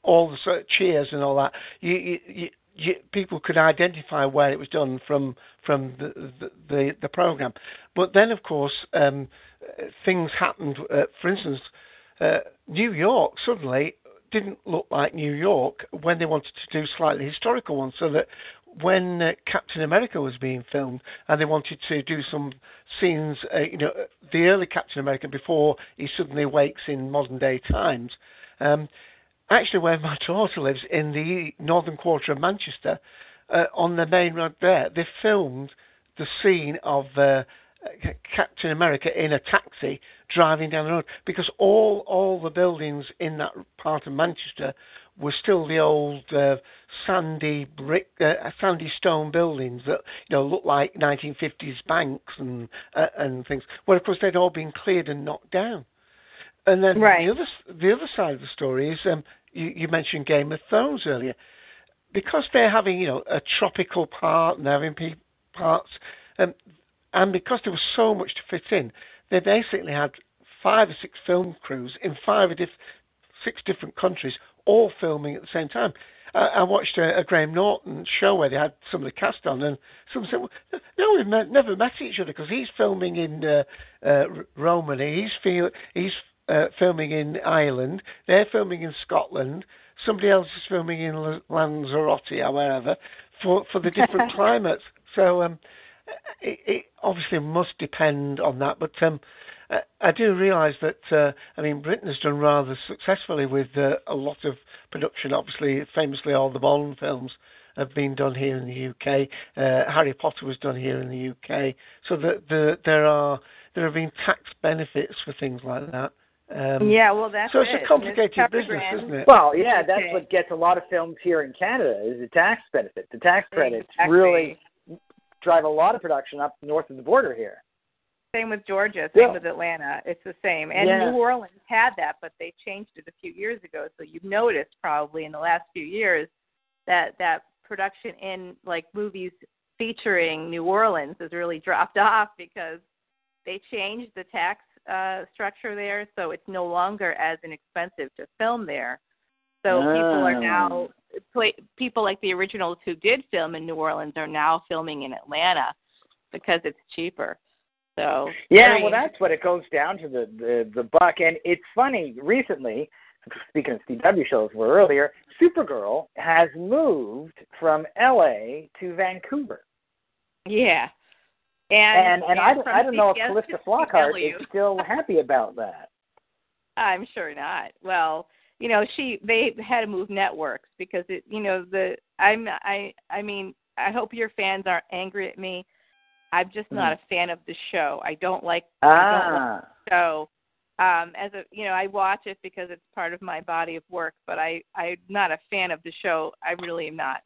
all the sort of cheers and all that. You, you, you, you, people could identify where it was done from from the the, the, the program. But then, of course, um, things happened. Uh, for instance, uh, New York suddenly didn't look like New York when they wanted to do slightly historical ones. So that when uh, Captain America was being filmed and they wanted to do some scenes, uh, you know, the early Captain America before he suddenly wakes in modern day times. Um, actually where my [laughs] daughter lives in the northern quarter of Manchester, uh, on the main road there, they filmed the scene of uh, Captain America in a taxi driving down the road because all all the buildings in that part of Manchester were still the old uh, sandy brick, uh, sandy stone buildings that you know looked like 1950s banks and uh, and things. Well, of course, they'd all been cleared and knocked down. And then Right. the other the other side of the story is um, you, you mentioned Game of Thrones earlier, because they're having you know a tropical part and they're having pe- parts, um, and because there was so much to fit in, they basically had five or six film crews in five or diff- six different countries, all filming at the same time. I, I watched a, a Graham Norton show where they had some of the cast on, and someone said, well, "No, we've met, never met each other because he's filming in uh, uh, R- Romany, he's feel, he's uh, filming in Ireland, they're filming in Scotland, somebody else is filming in L- Lanzarote or wherever for for the different [laughs] climates. So um, it, it obviously must depend on that, but um, I- I do realise that uh, I mean Britain has done rather successfully with uh, a lot of production. Obviously, famously, all the Bond films have been done here in the UK. Uh, Harry Potter was done here in the UK. So that the, there are there have been tax benefits for things like that. Um, yeah, well, that's so it's it. a complicated Cover business, grant. isn't it? Well, yeah, that's Okay. what gets a lot of films here in Canada is the tax benefit. The tax credits Exactly. really drive a lot of production up north of the border here. Same with Georgia, Yeah. same with Atlanta. It's the same. And Yeah. New Orleans had that, but they changed it a few years ago. So you've noticed probably in the last few years that that production in like movies featuring New Orleans has really dropped [laughs] off because they changed the tax uh structure there, so it's no longer as inexpensive to film there. So people are now play, people like the originals who did film in New Orleans are now filming in Atlanta because it's cheaper. So Yeah, very well, that's what it goes down to the the, the buck. And it's funny. Recently, speaking of CW shows, were earlier, Supergirl has moved from L.A. to Vancouver, Yeah. And And and, I, from I don't know if CBS Calista [laughs] Flockhart is still happy about that. I'm sure not. Well, you know, she they had to move networks because it you know, the I'm I I mean, I hope your fans aren't angry at me. I'm just not a fan of the show. I don't like I don't like Ah, the show. Um as a you know, I watch it because it's part of my body of work, but I I'm not a fan of the show. I really am not.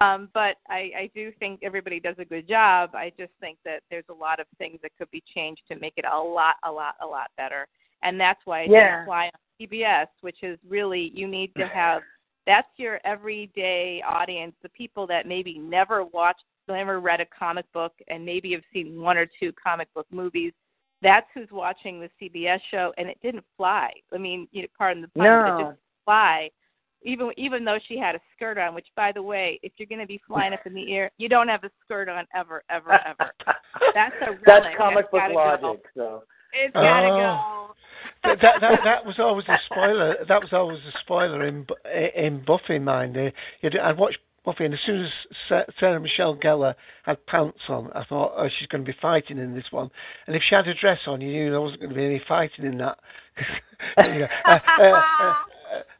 Um, but I, I do think everybody does a good job. I just think that there's a lot of things that could be changed to make it a lot, a lot, a lot better. And that's why it Yeah. didn't fly on CBS, which is really you need to have that's your everyday audience, the people that maybe never watched, never read a comic book, and maybe have seen one or two comic book movies. That's who's watching the CBS show, and it didn't fly. I mean, you know, pardon the pun, but it no. didn't fly. Even even though she had a skirt on, which by the way, if you're going to be [laughs] flying up in the air, you don't have a skirt on ever, ever, ever. [laughs] That's a relic. That's comic book logic. Go. So It's gotta Oh. go. that, that that that was always a spoiler. That was always a spoiler in in Buffy. Mind, you'd- I'd watch Buffy, and as soon as Sarah Michelle Gellar had pants on, I thought, oh, she's going to be fighting in this one. And if she had a dress on, you knew there wasn't going to be any fighting in that. [laughs] You know, uh, uh, uh,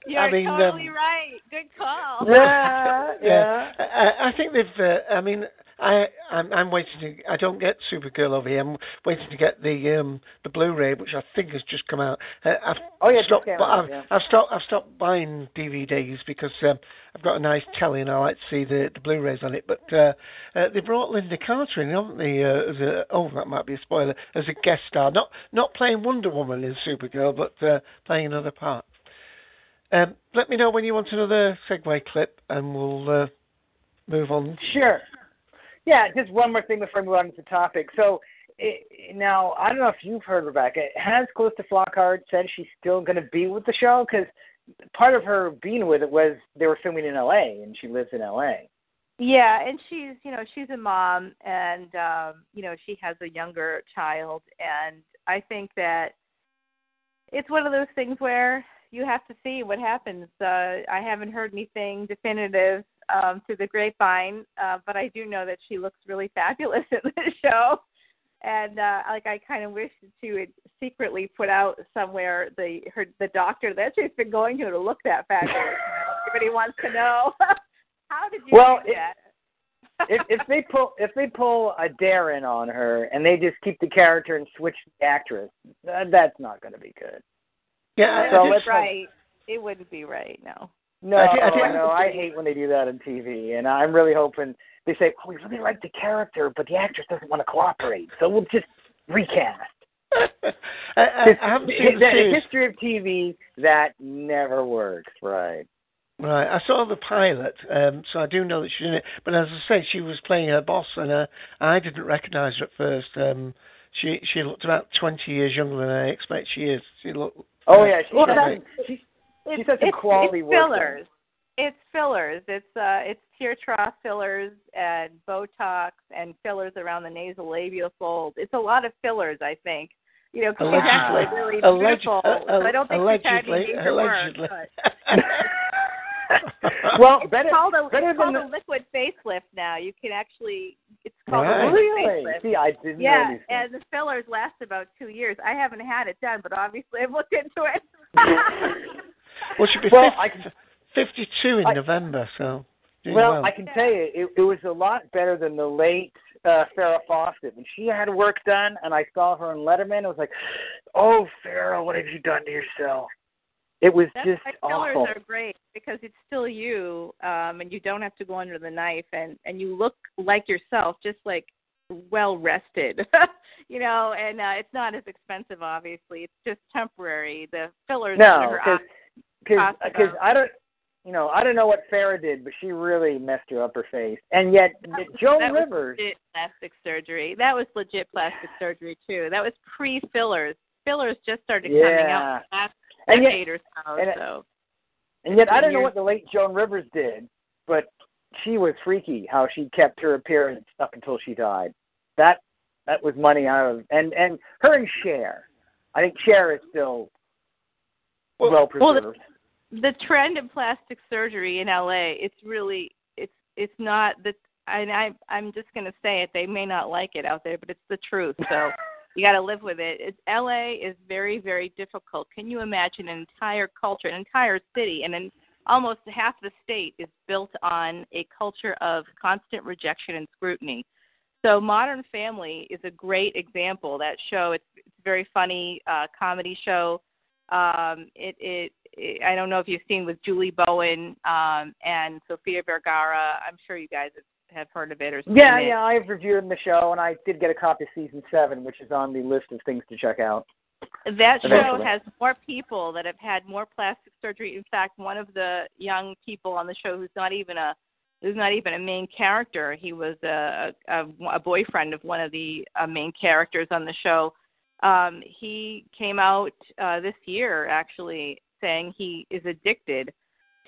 You're I mean, totally um, right. Good call. yeah, [laughs] yeah. I, I think they've. Uh, I mean, I I'm, I'm waiting to. I don't get Supergirl over here. I'm waiting to get the um the Blu-ray, which I think has just come out. Uh, I've Oh, yeah, it just stopped. came out, I've, yeah. I've stopped. I've stopped buying DVDs because um, I've got a nice telly and I like to see the the Blu-rays on it. But uh, uh, they brought Lynda Carter in, haven't they? Uh, as a oh, that might be a spoiler. As a guest star, not not playing Wonder Woman in Supergirl, but uh, playing another part. Um, let me know when you want another segue clip, and we'll uh, move on. Sure. Yeah, just one more thing before we move on to the topic. So it, now, I don't know if you've heard, Rebecca. Has Calista Flockhart said she's still going to be with the show? Because part of her being with it was they were filming in L.A. and she lives in L.A. Yeah, and she's you know she's a mom, and um, you know she has a younger child, and I think that it's one of those things where you have to see what happens. Uh, I haven't heard anything definitive um, to the grapevine, uh, but I do know that she looks really fabulous [laughs] in the show. And uh, like I kind of wish that she would secretly put out somewhere the her the doctor that she's been going to to look that fabulous. Everybody wants to know [laughs] how did you Well, do that? if, if they pull if they pull a Darrin on her and they just keep the character and switch the actress, that, that's not going to be good. Yeah, I- I So did- let's- right. It wouldn't be right, no. No, I thi- I thi- no, I hate when they do that on TV, and I'm really hoping they say, "Oh, we really like the character, but the actress doesn't want to cooperate, so we'll just recast." [laughs] I, I, I haven't seen the the history of TV that never works, right? Right, I saw the pilot, um, so I do know that she's in it. But as I said, she was playing her boss, and uh, I didn't recognise her at first. Um, she she looked about twenty years younger than I expect she is. She looked. Oh yeah, she's Well, done- she's, It's, she's some it's, quality it's fillers. It's fillers. It's uh, it's tear trough fillers and Botox and fillers around the nasal labial fold. It's a lot of fillers, I think. You know, 'cause she's actually really Alleg- beautiful. uh, so I don't think she's had any work, but- [laughs] [laughs] well, it's better, called a better it's called than a liquid facelift now. You can actually it's called Right. a liquid really. facelift. See, I didn't know Yeah, these and the fillers last about two years. I haven't had it done, but obviously I've looked into it. [laughs] well, she'll be Well, 50, I can- 52 in I- November, so. Well, well. I can tell you, it, it was a lot better than the late uh, Farrah Fawcett. When she had work done, and I saw her in Letterman, it was like, "Oh, Farrah, what have you done to yourself?" It was That's just why fillers awful. are great because it's still you, um, and you don't have to go under the knife, and and you look like yourself, just like well rested, [laughs] you know. And uh, it's not as expensive, obviously. It's just temporary. The fillers under No, her because eyes. because cost because about- I don't. You know, I don't know what Farrah did, but she really messed her upper face. And yet, That was- Joan that was Rivers, legit plastic surgery. That was legit plastic surgery too. That was pre fillers. Fillers just started coming out last and yet, decade or and uh, so and yet, I don't know what the late Joan Rivers did, but she was freaky. How she kept her appearance up until she died. That that was money out of and and her and Cher. I think Cher is still Well- well well, the- preserved. the trend in plastic surgery in LA, it's really it's it's not that and I I'm just going to say it. They may not like it out there, but it's the truth. So [laughs] you got to live with it. It's LA is very very difficult. Can you imagine an entire culture, an entire city, and then almost half the state is built on a culture of constant rejection and scrutiny. So Modern Family is a great example. That show, it's, it's a very funny uh, comedy show. Um, it, it, it, I don't know if you've seen with Julie Bowen um, and Sofia Vergara. I'm sure you guys have, have heard of it or seen Yeah, it. yeah, I've reviewed the show, and I did get a copy of season seven, which is on the list of things to check out. That show has more people that have had more plastic surgery. In fact, one of the young people on the show who's not even a who's not even a main character, he was a a, a boyfriend of one of the uh, main characters on the show. Um, he came out uh, this year actually saying he is addicted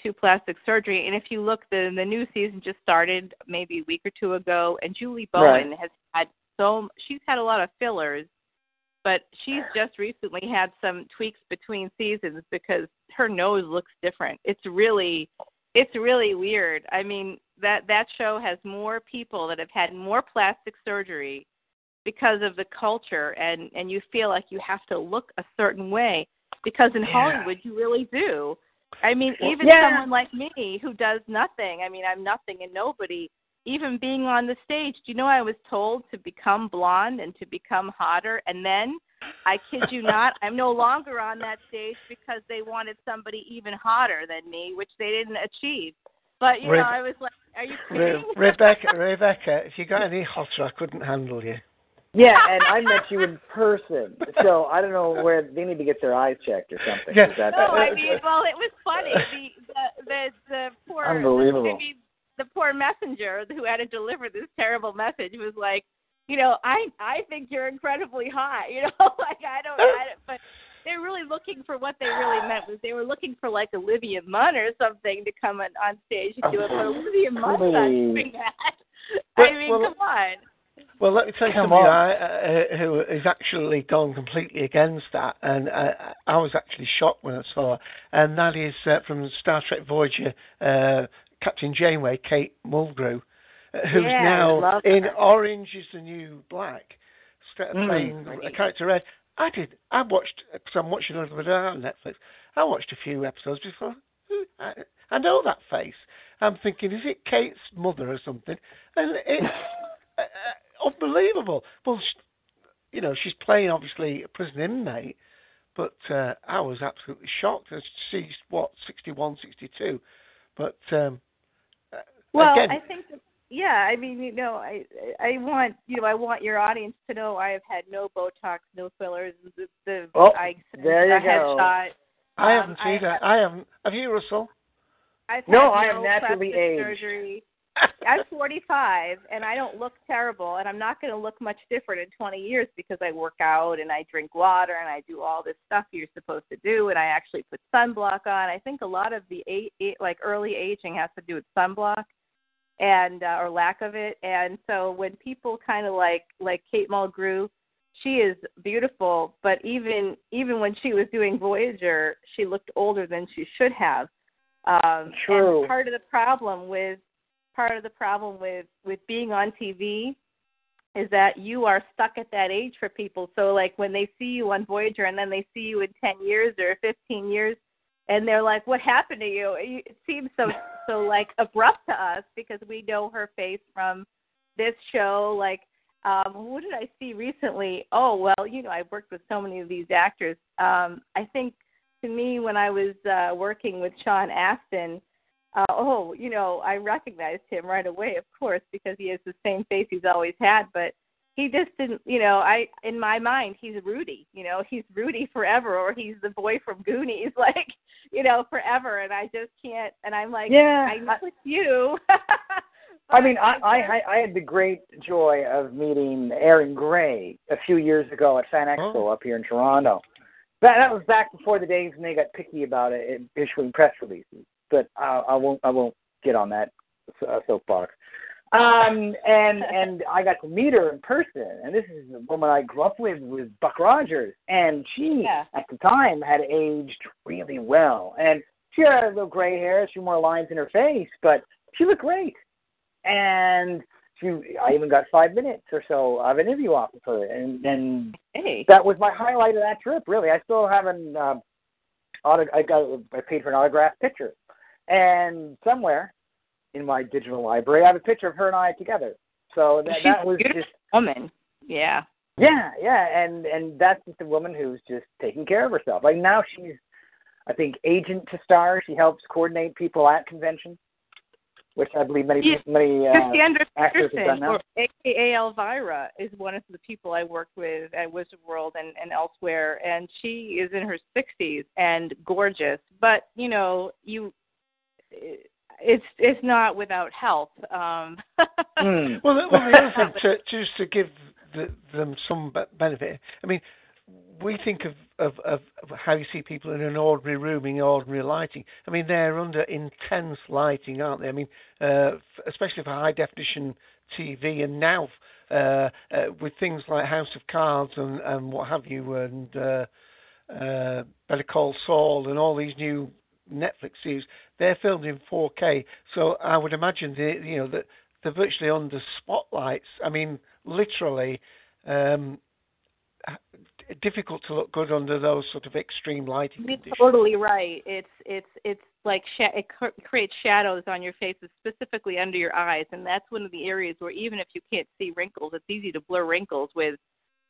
to plastic surgery. And if you look, the the new season just started maybe a week or two ago, and Julie Bowen Right. has had so she's had a lot of fillers but she's just recently had some tweaks between seasons because her nose looks different. It's really it's really weird. I mean, that that show has more people that have had more plastic surgery because of the culture and and you feel like you have to look a certain way because in Yeah. Hollywood you really do. I mean, even yeah. someone like me who does nothing. I mean, I'm nothing and nobody. Even being on the stage, do you know I was told to become blonde and to become hotter, and then I kid you not, [laughs] I'm no longer on that stage because they wanted somebody even hotter than me, which they didn't achieve. But you Re- know, I was like, "Are you Re- kidding?" Rebecca, [laughs] Rebecca, if you got any hotter, I couldn't handle you. Yeah, [laughs] and I met you in person, so I don't know where they need to get their eyes checked or something. Yeah. Is that- No, I mean, well, it was funny. The the the, the poor Unbelievable. I mean, the poor messenger who had to deliver this terrible message was like, you know, I I think you're incredibly hot. You [laughs] know, like I don't, I don't but they're really looking for what they really meant was they were looking for like Olivia Munn or something to come on, on stage and do it, but oh, Olivia Munn's not doing that. But- I mean, well, come on. Well, let me tell you Come something. I, uh, who has actually gone completely against that, and uh, I was actually shocked when I saw her, and that is uh, from Star Trek Voyager, uh, Captain Janeway, Kate Mulgrew, uh, who's Yeah, now in her. Orange is the New Black, st- Mm. playing a character Red. I did. I watched because I'm watching a little bit on Netflix. I watched a few episodes before. "Hmm, I, I know that face. I'm thinking, is it Kate's mother or something? And it's [laughs] uh, uh, unbelievable. Well, sh you know, she's playing obviously a prison inmate, but uh, I was absolutely shocked. She's what 61, 62. But um, uh, Well, again, I think, yeah. I mean, you know, I I want you know I want your audience to know I have had no Botox, no fillers. The, the Oh, I there you a go. headshot. I um, haven't I either. I haven't. Have you, Russell? I've No, I am no naturally aged. Surgery. I'm 45 and I don't look terrible, and I'm not going to look much different in 20 years because I work out and I drink water and I do all this stuff you're supposed to do, and I actually put sunblock on. I think a lot of the a- a- like early aging has to do with sunblock and uh, or lack of it. And so when people kind of like like Kate Mulgrew, she is beautiful, but even even when she was doing Voyager, she looked older than she should have. Um, True. And part of the problem with part of the problem with with being on TV is that you are stuck at that age for people. So like when they see you on Voyager and then they see you in 10 years or 15 years and they're like what happened to you? It seems so [laughs] so like abrupt to us because we know her face from this show like um what did I see recently? Oh, well, you know, I've worked with so many of these actors. Um I think to me when I was uh working with Sean Astin, uh, oh, you know, I recognized him right away, of course, because he has the same face he's always had. But he just didn't, you know, I in my mind he's Rudy, you know, he's Rudy forever, or he's the boy from Goonies, [laughs] like, you know, forever. And I just can't. And I'm like, Yeah, I know it's you. [laughs] I mean, I, I I I had the great joy of meeting Erin Gray a few years ago at Fan Expo Oh. up here in Toronto. That that was back before the days when they got picky about it issuing press releases. But I, I won't I won't get on that uh, soapbox. Um, and [laughs] and I got to meet her in person, and this is the woman I grew up with was Buck Rogers, and she Yeah. at the time had aged really well, and she had a little gray hair, a few more lines in her face, but she looked great. And she, I even got five minutes or so of an interview off of her, and and hey, that was my highlight of that trip. Really, I still haven't. Uh, auto, I got I paid for an autograph picture, and somewhere in my digital library, I have a picture of her and I together. So that She's that was beautiful. just woman. Yeah. yeah, yeah, and and that's just a woman who's just taking care of herself. Like now, she's I think agent to star. She helps coordinate people at conventions, which I believe many many uh, Cassandra actors have done or AKA Elvira, is one of the people I worked with at Wizard World and, and elsewhere, and she is in her 60s and gorgeous. But you know, you, it's it's not without help. Um, [laughs] Hmm. Well, the- well, the [laughs] other thing, to, just to give the, them some benefit, I mean, we think of, of, of, of how you see people in an ordinary room in ordinary lighting. I mean, they're under intense lighting, aren't they? I mean, uh, especially for high definition TV, and now uh, uh, with things like House of Cards and, and what have you, and uh, uh, Better Call Saul, and all these new Netflix series, they're filmed in 4K. So I would imagine the, you know that they're virtually under spotlights. I mean, literally, um, difficult to look good under those sort of extreme lighting You're conditions. totally right. It's it's it's like sh- it creates shadows on your faces, specifically under your eyes, and that's one of the areas where even if you can't see wrinkles, it's easy to blur wrinkles with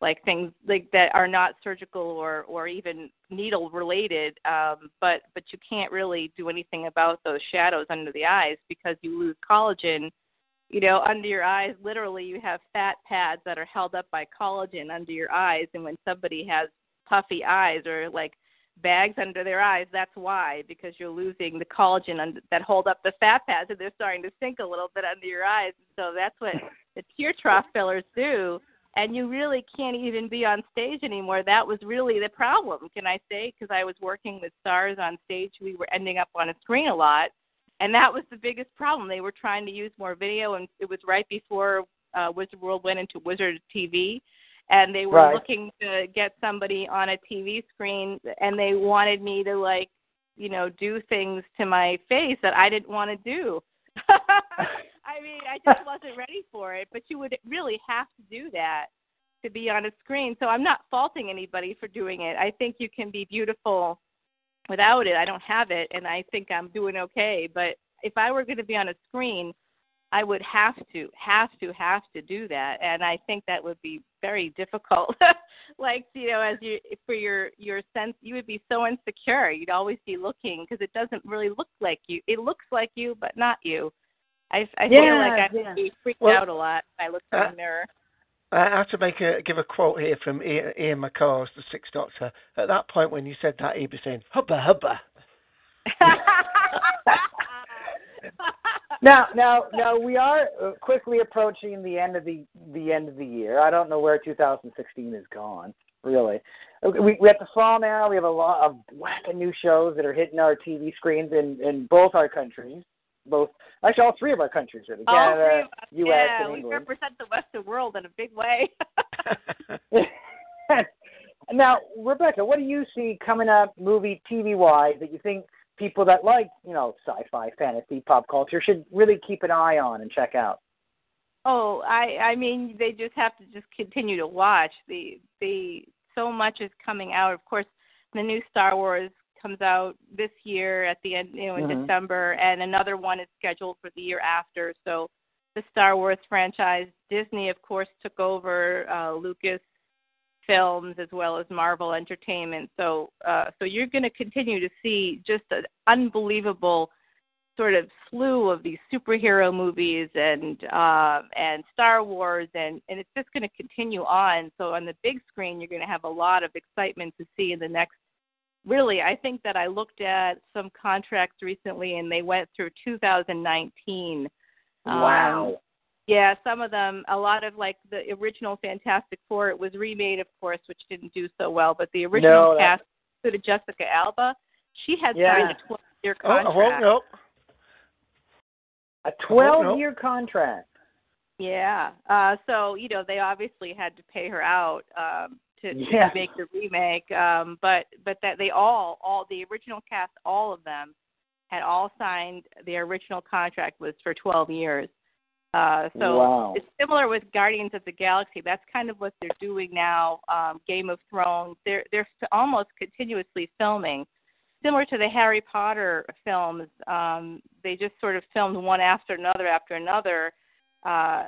like things like that are not surgical or or even needle related. Um, but but you can't really do anything about those shadows under the eyes because you lose collagen. You know, under your eyes, literally, you have fat pads that are held up by collagen under your eyes, and when somebody has puffy eyes or like bags under their eyes. That's why, because you're losing the collagen under, that hold up the fat pads, and they're starting to sink a little bit under your eyes. So that's what the tear trough fillers do. And you really can't even be on stage anymore. That was really the problem, can I say? Because I was working with stars on stage. We were ending up on a screen a lot. And that was the biggest problem. They were trying to use more video, and it was right before uh, Wizard World went into Wizard TV and they were Right. looking to get somebody on a TV screen and they wanted me to like you know do things to my face that I didn't want to do. [laughs] I mean, I just wasn't ready for it, but you would really have to do that to be on a screen. So I'm not faulting anybody for doing it. I think you can be beautiful without it. I don't have it and I think I'm doing okay, but if I were going to be on a screen, I would have to, have to, have to do that, and I think that would be very difficult. [laughs] like you know, as you for your your sense, you would be so insecure. You'd always be looking because it doesn't really look like you. It looks like you, but not you. I I feel like I'd yeah. be freaked Well, out a lot. I look in uh, the mirror. I have to make a give a quote here from Ian, McCaws, the Sixth Doctor. At that point, when you said that, he'd be saying "hubba hubba." [laughs] Now, now, now we are quickly approaching the end of the the end of the year. I don't know where 2016 is gone. Really, we we have the fall now. We have a lot of whack of new shows that are hitting our TV screens in in both our countries. Both, actually, all three of our countries, really. All Canada, us, yeah, and we represent the Western world in a big way. [laughs] [laughs] now, Rebecca, what do you see coming up, movie, TV wise, that you think people that like, you know, sci-fi, fantasy, pop culture should really keep an eye on and check out? Oh, I I mean they just have to just continue to watch. The the so much is coming out. Of course, the new Star Wars comes out this year at the end, you know, in Mhm. December, and another one is scheduled for the year after. So the Star Wars franchise, Disney of course took over uh Lucas films as well as Marvel Entertainment. So uh so you're going to continue to see just an unbelievable sort of slew of these superhero movies and uh, and Star Wars and and it's just going to continue on. So on the big screen, you're going to have a lot of excitement to see in the next. Really, I think that I looked at some contracts recently, and they went through 2019. Um, Wow. yeah, some of them, a lot of like the original Fantastic Four, it was remade, of course, which didn't do so well. But the original No, that- cast included Jessica Alba. She had Yeah. signed a 12-year Oh, contract. won't know. A Oh, no. 12 year contract. Yeah. Uh so, you know, they obviously had to pay her out um to, Yeah. to make the remake. Um but but that they all all the original cast, all of them had all signed their original contract was for 12 years. Uh so Wow. it's similar with Guardians of the Galaxy. That's kind of what they're doing now. Um Game of Thrones. They're they're almost continuously filming similar to the Harry Potter films. Um, they just sort of filmed one after another after another uh,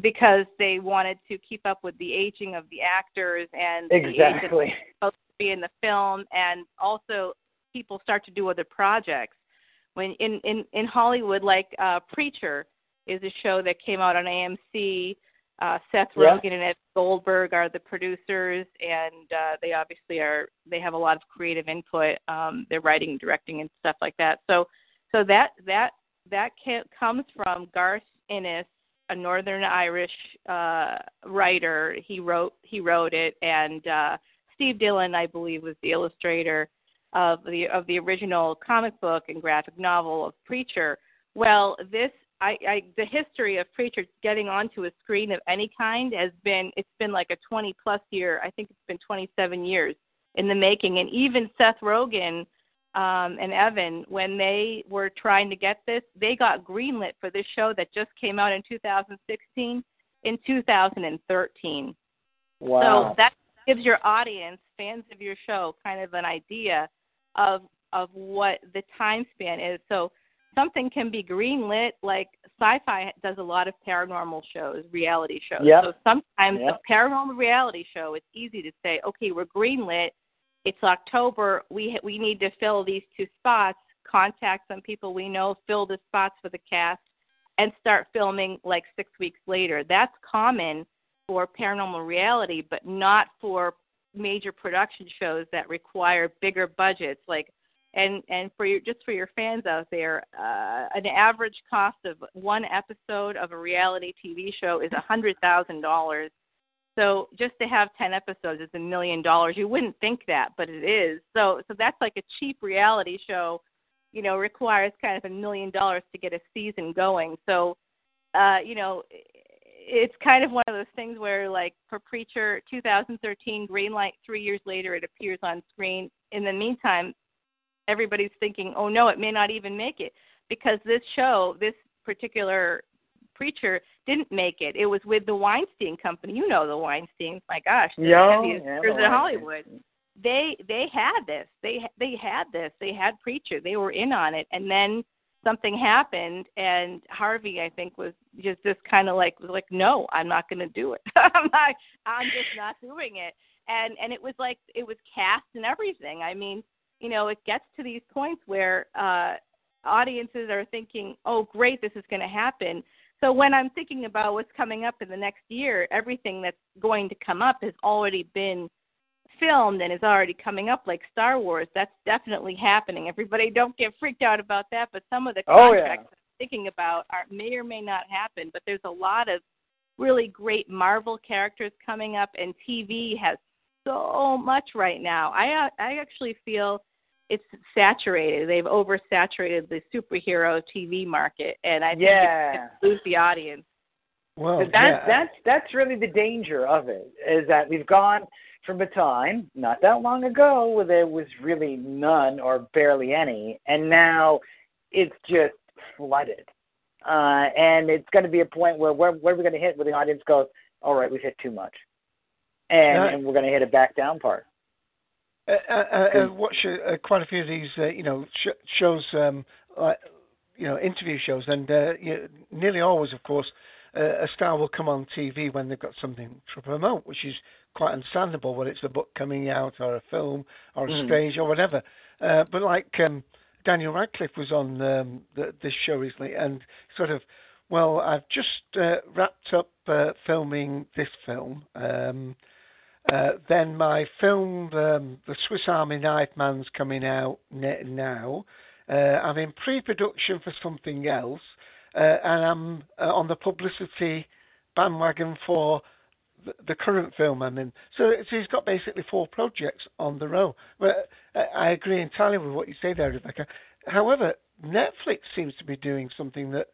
because they wanted to keep up with the aging of the actors and the Exactly. supposed to be in the film, and also people start to do other projects. When in in in Hollywood, like uh, Preacher is a show that came out on AMC. Uh, Seth Yeah. Rogen and Ed Goldberg are the producers, and uh, they obviously are. They have a lot of creative input. Um, they're writing, directing, and stuff like that. So, so that that that ca- comes from Garth Ennis, a Northern Irish uh, writer. He wrote he wrote it, and uh, Steve Dillon, I believe, was the illustrator of the of the original comic book and graphic novel of Preacher. Well, this I, I the history of Preacher getting onto a screen of any kind has been it's been like a 20 plus year. I think it's been 27 years in the making, and even Seth Rogen um, and Evan, when they were trying to get this, they got greenlit for this show that just came out in 2016 in 2013. Wow. So that gives your audience, fans of your show, kind of an idea of of what the time span is. So something can be greenlit, like sci-fi does a lot of paranormal shows, reality shows. Yep. So sometimes Yep. a paranormal reality show, it's easy to say, okay, we're greenlit. It's October. We we need to fill these two spots. Contact some people we know, fill the spots for the cast, and start filming like six weeks later. That's common for paranormal reality, but not for major production shows that require bigger budgets. Like, and and for your just for your fans out there, uh, an average cost of one episode of a reality TV show is a hundred thousand dollars. So just to have ten episodes is a million dollars. You wouldn't think that, but it is. So so that's like a cheap reality show. You know, requires kind of a million dollars to get a season going. So, uh, you know, it's kind of one of those things where like for preacher 2013 green light three years later it appears on screen in the meantime everybody's thinking oh no it may not even make it because this show this particular preacher didn't make it. It was with the weinstein company. You know the weinsteins. My gosh they're Yeah, heaviest yeah, in hollywood. They they had this. They they had this. They had preacher. They were in on it. And then something happened and Harvey I think was just just kind of like was like no I'm not going to do it. [laughs] I'm not I'm just not doing it. And and it was like it was cast and everything. I mean you know it gets to these points where uh audiences are thinking oh great this is going to happen so when I'm thinking about what's coming up in the next year everything that's going to come up has already been filmed and is already coming up like Star Wars, that's definitely happening. Everybody don't get freaked out about that, but some of the Oh, yeah. contracts I'm thinking about are may or may not happen, but there's a lot of really great Marvel characters coming up and TV has so much right now. I uh, I actually feel it's saturated. They've oversaturated the superhero TV market and I think Yeah. it's gonna lose the audience. Well, But that, yeah. that's that's really the danger of it is that we've gone from a time not that long ago where there was really none or barely any, and now it's just flooded. Uh, and it's going to be a point where where, where are we going to hit where the audience goes, all right, we've hit too much, and, Yeah. and we're going to hit a back down part. Uh, uh, uh, uh, watch uh, uh, quite a few of these, uh, you know, sh- shows, um, like, you know, interview shows, and uh, you nearly always, of course, uh, a star will come on TV when they've got something to promote, which is quite understandable, whether it's a book coming out or a film or a Mhm. stage or whatever. Uh, but like um, Daniel Radcliffe was on um, the, this show recently, and sort of, well, I've just uh, wrapped up uh, filming this film. Um, uh, then my film, um, The Swiss Army Knife Man's coming out ne- now. Uh, I'm in pre-production for something else, uh, and I'm uh, on the publicity bandwagon for the, current film I'm in. So, so he's got basically four projects on the row. But uh, I agree entirely with what you say there, Rebecca. However, Netflix seems to be doing something that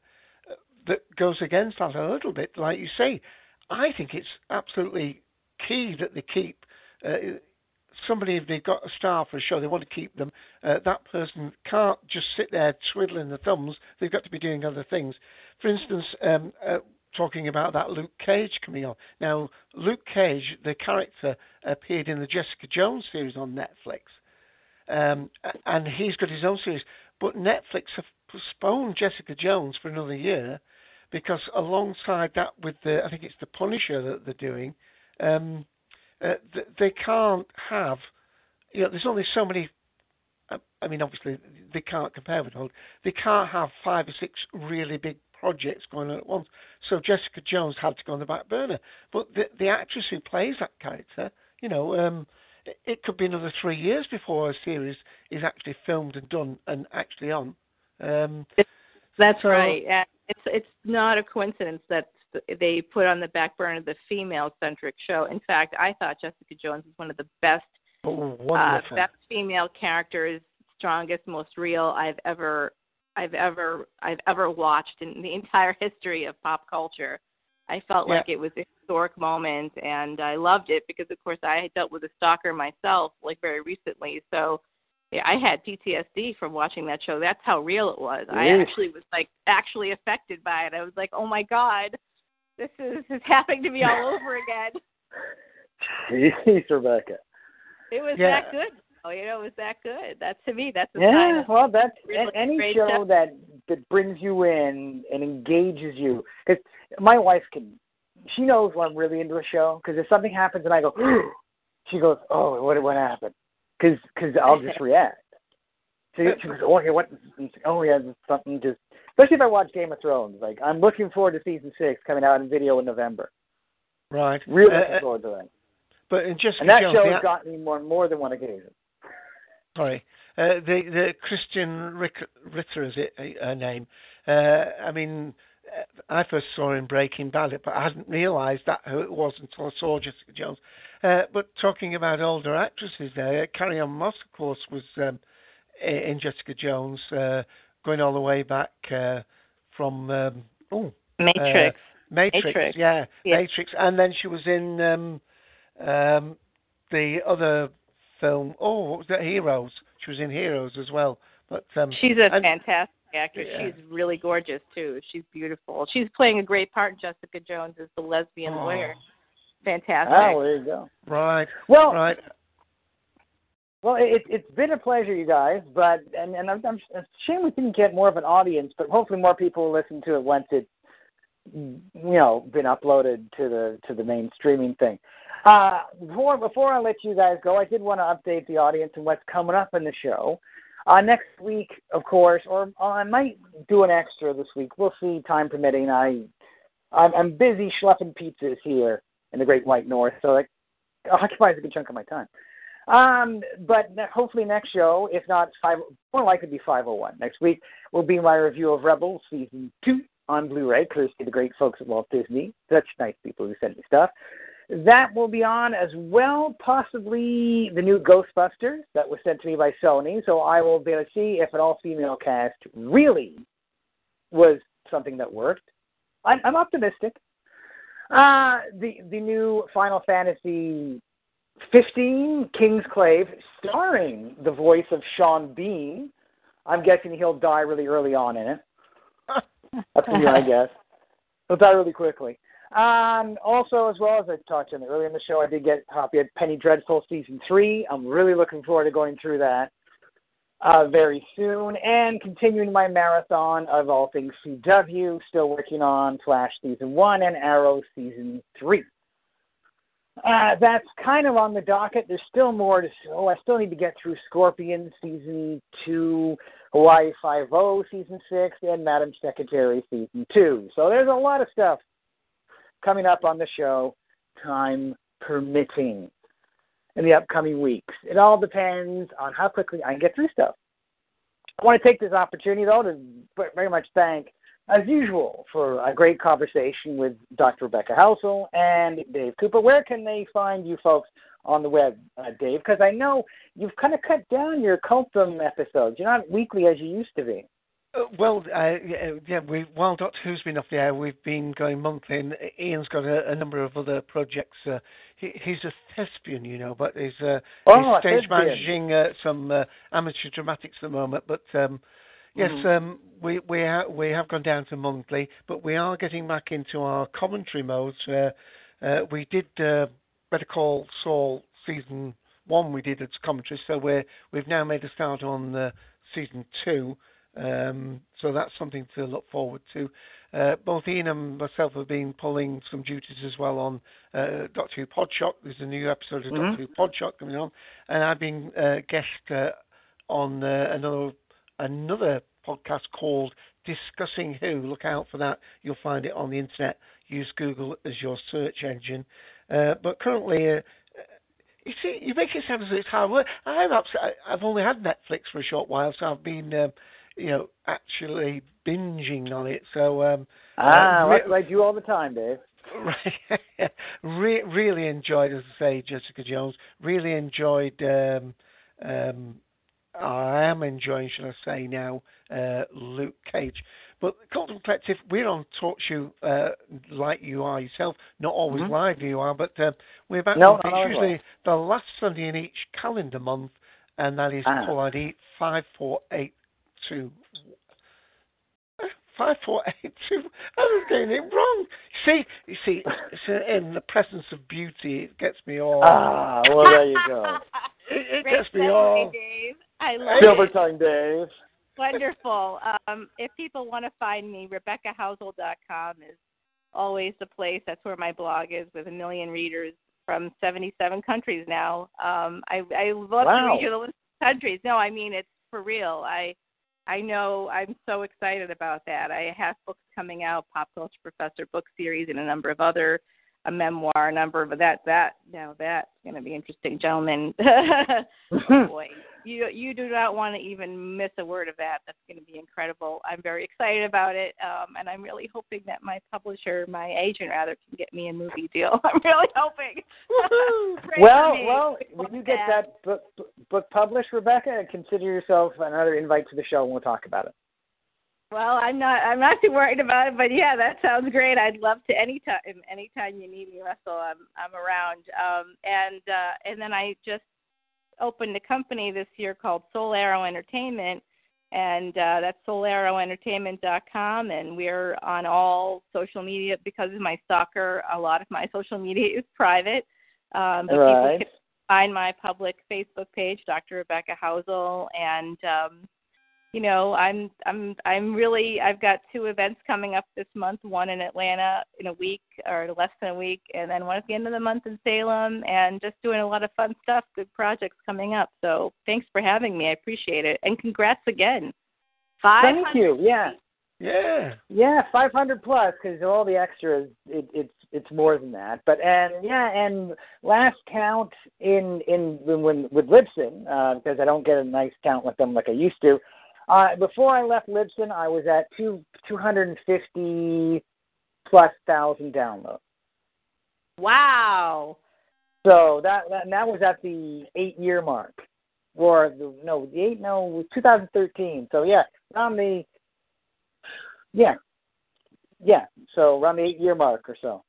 that goes against that a little bit. Like you say, I think it's absolutely key that they keep uh, somebody if they've got a star for a show, they want to keep them. Uh, that person can't just sit there twiddling the thumbs. They've got to be doing other things. For instance, um, uh, talking about that Luke Cage coming on. Now, Luke Cage, the character, appeared in the Jessica Jones series on Netflix, um, and he's got his own series. But Netflix have postponed Jessica Jones for another year because alongside that, with the I think it's the Punisher that they're doing, um, uh, th- they can't have. You know, there's only so many. uh, I mean, obviously they can't compare with Hollywood. They can't have five or six really big projects going on at once. So Jessica Jones had to go on the back burner. But the the actress who plays that character, you know, um, it, it could be another three years before a series is actually filmed and done and actually on. Um, That's So- right. It's it's not a coincidence that they put on the back burner the female centric show. In fact, I thought Jessica Jones was one of the best oh, uh, best female characters, strongest, most real I've ever I've ever I've ever watched in the entire history of pop culture. I felt Yeah. like it was a historic moment and I loved it because of course I had dealt with a stalker myself like very recently. So yeah, I had PTSD from watching that show. That's how real it was. I actually was like actually affected by it. I was like, "Oh my god, this is this is happening to me all over again." [laughs] Jeez, Rebecca. It was Yeah. that good. Oh, you know, it was that good. That to me, that's a sign Yeah, of well, that's really a- any show show. that that brings you in and engages you. Because my wife can, she knows when I'm really into a show. Because if something happens and I go, [gasps] she goes, "Oh, what what happened?" Because cause I'll just [laughs] react. She, she "Oh, yeah, what? Oh, yeah, something just." Especially if I watch Game of Thrones, like I'm looking forward to season six coming out in video in November. right. Really Uh, looking uh, forward to that. but in just And that Jones, show has gotten me more more than one occasion. Sorry. Uh, the the Krysten Rick, Ritter is it uh, her name? Uh, I mean, uh, I first saw in Breaking Bad, but I hadn't realised that who it was until I saw Jessica Jones. Uh, but talking about older actresses, there, Carrie-Anne Moss, of course, was um, in Jessica Jones, uh, going all the way back uh, from um, oh Matrix. Matrix, Matrix. yeah, Yeah. Matrix, and then she was in um, um, the other film. Oh, what was that? Heroes. She was in Heroes as well. But um, She's a and- fantastic actress. Yeah. She's really gorgeous too. She's beautiful. She's playing a great part. Jessica Jones as the lesbian Oh. lawyer. Fantastic. Oh, there you go. right, Well, right. Well, it, it's been a pleasure, you guys. But and and I'm, I'm it's a shame we didn't get more of an audience, but hopefully more people will listen to it once it's you know been uploaded to the to the main streaming thing. Uh, before before I let you guys go, I did want to update the audience on what's coming up in the show. Uh, next week, of course, or I might do an extra this week. We'll see, time permitting. I I'm, I'm busy schlepping pizzas here in the Great White North, so it occupies a good chunk of my time. Um, but hopefully next show, if not five, more likely to be 501 next week, will be my review of Rebels season two on Blu-ray, courtesy of the great folks at Walt Disney. Such nice people who sent me stuff. That will be on as well, possibly the new Ghostbusters that was sent to me by Sony. So I will be able to see if an all-female cast really was something that worked. I'm, I'm optimistic. Uh, the the new Final Fantasy 15 Kingsglaive, starring the voice of Sean Bean. I'm guessing he'll die really early on in it. [laughs] That's me, I guess. He'll die really quickly. Um, also, as well as I talked to him earlier in the show, I did get a copy of Penny Dreadful season three. I'm really looking forward to going through that uh, very soon and continuing my marathon of all things CW. Still working on Flash season one and Arrow season three. Uh, that's kind of on the docket. There's still more to. Oh, I still need to get through Scorpion season two, Hawaii Five O season six, and Madam Secretary season two. So there's a lot of stuff coming up on the show, time permitting, in the upcoming weeks. It all depends on how quickly I can get through stuff. I want to take this opportunity, though, to very much thank, as usual, for a great conversation with Dr. Rebecca Housel and Dave Cooper. Where can they find you folks on the web, uh, Dave? Because I know you've kind of cut down your Cultum episodes. You're not weekly as you used to be. Uh, well, uh, yeah, yeah, we while Doctor Who's been off the air, we've been going monthly. And Ian's got a, a number of other projects. Uh, he, he's a thespian, you know, but he's, uh, Oh, he's stage managing uh, some uh, amateur dramatics at the moment. But um, yes, Mhm. um, we we ha- we have gone down to monthly, but we are getting back into our commentary mode. Uh, uh, we did uh, Better Call Saul season one. We did as commentary, so we're we've now made a start on uh, season two. Um, so that's something to look forward to. Uh, both Ian and myself have been pulling some duties as well on uh, Doctor Who Podshock. There's a new episode of Mhm. Doctor Who Podshock coming on, and I've been uh, guest uh, on uh, another another podcast called Discussing Who. Look out for that. You'll find it on the internet. Use Google as your search engine. Uh, but currently, uh, you see, you make it sound as if it's hard work. I'm upset. I've only had Netflix for a short while, so I've been, um, you know, actually binging on it. So, um, Ah, uh, re- what I do all the time, Dave. [laughs] Re- really enjoyed, as I say, Jessica Jones. Really enjoyed. Um, um, I am enjoying, shall I say now, uh, Luke Cage. But Colton Collective, we're on TalkShoe uh, like you are yourself, not always Mhm. live you are, but uh, we're back. No, on- it's always usually the last Sunday in each calendar month, and that is Ah. call ID five four eight two. Five four eight two. I was getting it wrong. See, you see, it's uh, in the presence of beauty, it gets me all. Ah, well, there you go. [laughs] it, it gets me segue, all. Dave. I love Silver it. tongue Dave. Wonderful. Um, if people want to find me, RebeccaHousel.com is always the place. That's where my blog is with a million readers from 77 countries now. Um, I, I love Wow. to read you the list of countries. No, I mean it's for real. I I know I'm so excited about that. I have books coming out, Pop Culture Professor book series, and a number of other a memoir, number but that that now that's going to be interesting, gentlemen. [laughs] [laughs] oh boy, you you do not want to even miss a word of that. That's going to be incredible. I'm very excited about it, um, and I'm really hoping that my publisher, my agent rather, can get me a movie deal. [laughs] I'm really hoping. Well, well, when you get that book book published, Rebecca, consider yourself another invite to the show, and we'll talk about it. Well, I'm not. I'm not too worried about it, but yeah, that sounds great. I'd love to anytime. Anytime you need me, Russell, I'm I'm around. Um, and uh, and then I just opened a company this year called Soul Arrow Entertainment, and uh, that's soularrowentertainment.com, and we're on all social media because of my stalker. A lot of my social media is private, um, but people Right. can find my public Facebook page, Dr. Rebecca Housel, and um, you know, I'm I'm I'm really I've got two events coming up this month. One in Atlanta in a week or less than a week, and then one at the end of the month in Salem, and just doing a lot of fun stuff, good projects coming up. So thanks for having me. I appreciate it, and congrats again. Five. Thank you. Yeah. Yeah. Yeah, 500 plus because all the extras, it, it's it's more than that. But and yeah, and last count in in when with Libsyn uh, because I don't get a nice count with them like I used to. Uh, before I left Libsyn, I was at two 250 plus thousand downloads. Wow. So that that, that was at the eight year mark, or the no the eight no 2013. So yeah, around the yeah yeah so around the eight year mark or so.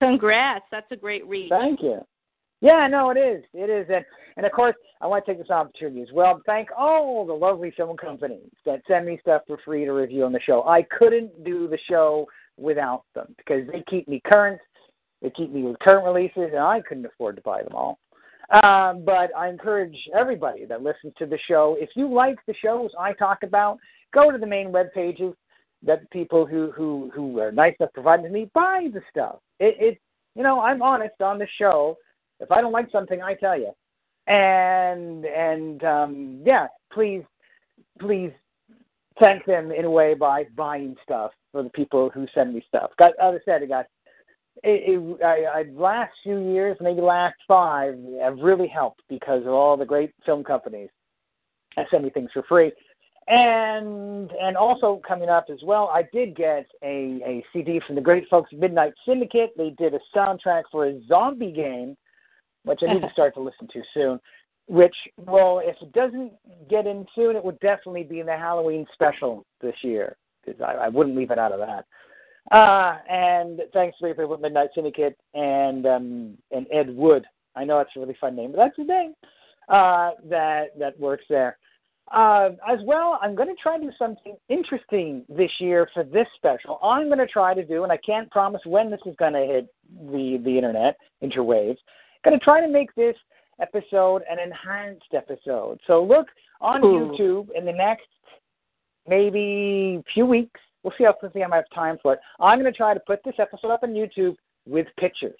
Congrats. That's a great read. Thank you. Yeah, no, it is. It is. And, and of course, I want to take this opportunity as well to thank all the lovely film companies that send me stuff for free to review on the show. I couldn't do the show without them because they keep me current. They keep me with current releases, and I couldn't afford to buy them all. Um, but I encourage everybody that listens to the show, if you like the shows I talk about, go to the main web pages that people who who who are nice enough provided to me buy the stuff. It, it you know I'm honest on the show. If I don't like something, I tell you. And and um, yeah, please please thank them in a way by buying stuff for the people who send me stuff. Got I said, it got it, it, I, I last few years, maybe last five, have really helped because of all the great film companies that send me things for free. And and also coming up as well, I did get a, a CD from the great folks Midnight Syndicate. They did a soundtrack for a zombie game, which I need to [laughs] start to listen to soon. Which, well, if it doesn't get in soon, it would definitely be in the Halloween special this year because I, I wouldn't leave it out of that. Uh, and thanks to people at Midnight Syndicate and um, and Ed Wood. I know it's a really fun name, but that's his name. Uh, that that works there. Uh, as well, I'm going to try to do something interesting this year for this special. I'm going to try to do, and I can't promise when this is going to hit the the internet interwaves. Going to try to make this episode an enhanced episode. So look on Ooh. YouTube in the next maybe few weeks. We'll see how quickly I have time for it. I'm going to try to put this episode up on YouTube with pictures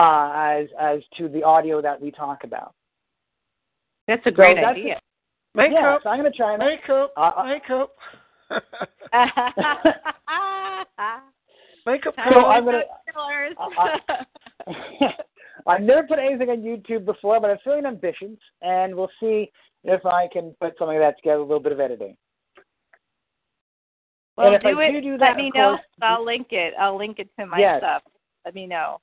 uh, as as to the audio that we talk about. That's a great that's idea. Makeup. yeah, so I'm going to try and Makeup. Uh, uh, makeup. makeup. Time So I'm gonna- at killers. Uh, [laughs] [laughs] [laughs] I've never put anything on YouTube before, but I'm feeling ambitious, and we'll see if I can put something of that together, a little bit of editing. well, and do I it. do do that, Let me know. course- I'll link it. I'll link it to my Yes. stuff. Let me know.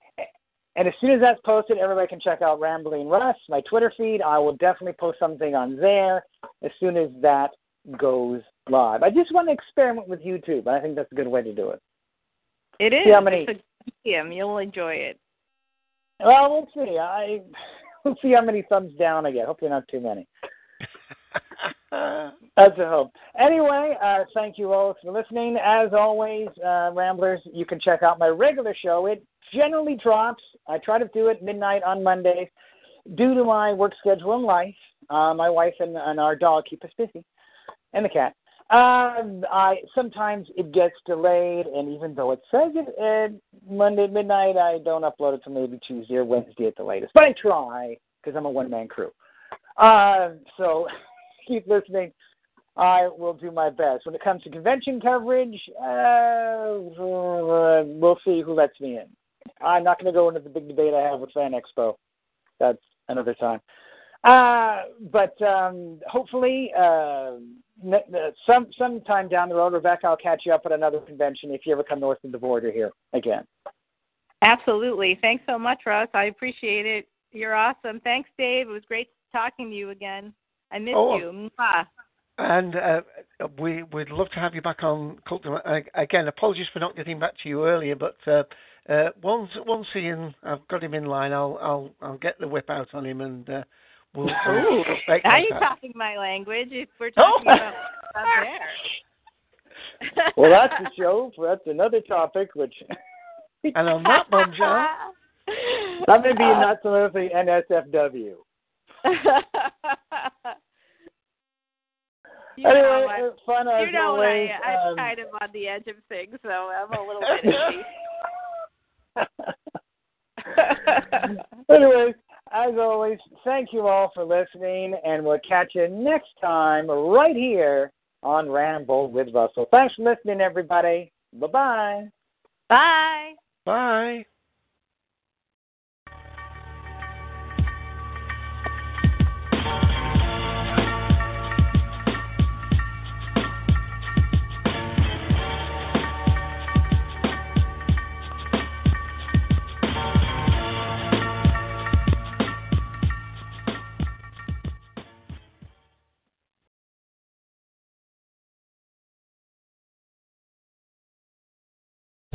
And as soon as that's posted, everybody can check out Rambling Russ, my Twitter feed. I will definitely post something on there as soon as that goes live. I just want to experiment with YouTube. I think that's a good way to do it. It is. See how many- It's a medium. You'll enjoy it. Well, we'll see. I [laughs] we'll see how many thumbs down I get. Hopefully, not too many. [laughs] That's a hope. Anyway, uh, thank you all for listening. As always, uh, Ramblers, you can check out my regular show. It generally drops. I try to do it midnight on Mondays. Due to my work schedule and life, uh, my wife and, and our dog keep us busy, and the cat. Um, I sometimes it gets delayed, and even though it says it at Monday midnight, I don't upload it till maybe Tuesday or Wednesday at the latest. But I try because I'm a one man crew. Uh, so [laughs] keep listening. I will do my best. When it comes to convention coverage, uh, we'll see who lets me in. I'm not going to go into the big debate I have with Fan Expo. That's another time. Uh, but um, hopefully, uh, some sometime down the road, Rebecca, I'll catch you up at another convention if you ever come north of the border here again. Absolutely. Thanks so much, Russ. I appreciate it. You're awesome. Thanks, Dave. It was great talking to you again. I miss Oh. you. Mwah. And uh, we would love to have you back on Culture. Uh, again, apologies for not getting back to you earlier, but uh, uh, once once Ian, I've got him in line. I'll I'll I'll get the whip out on him and uh, we'll. [laughs] we'll Ooh, make now you're contact. talking my language. If we're Oh. talking about [laughs] there. [laughs] Well, that's the show. That's another topic, which And on that bombshell, I'm going to be not so much the NSFW. you anyway, know, I, it's fun as you know always. I, I'm um, kind of on the edge of things, so I'm a little bit itchy. Anyways, as always, thank you all for listening, and we'll catch you next time right here on Ramble with Russell. Thanks for listening, everybody. Bye-bye. Bye. Bye.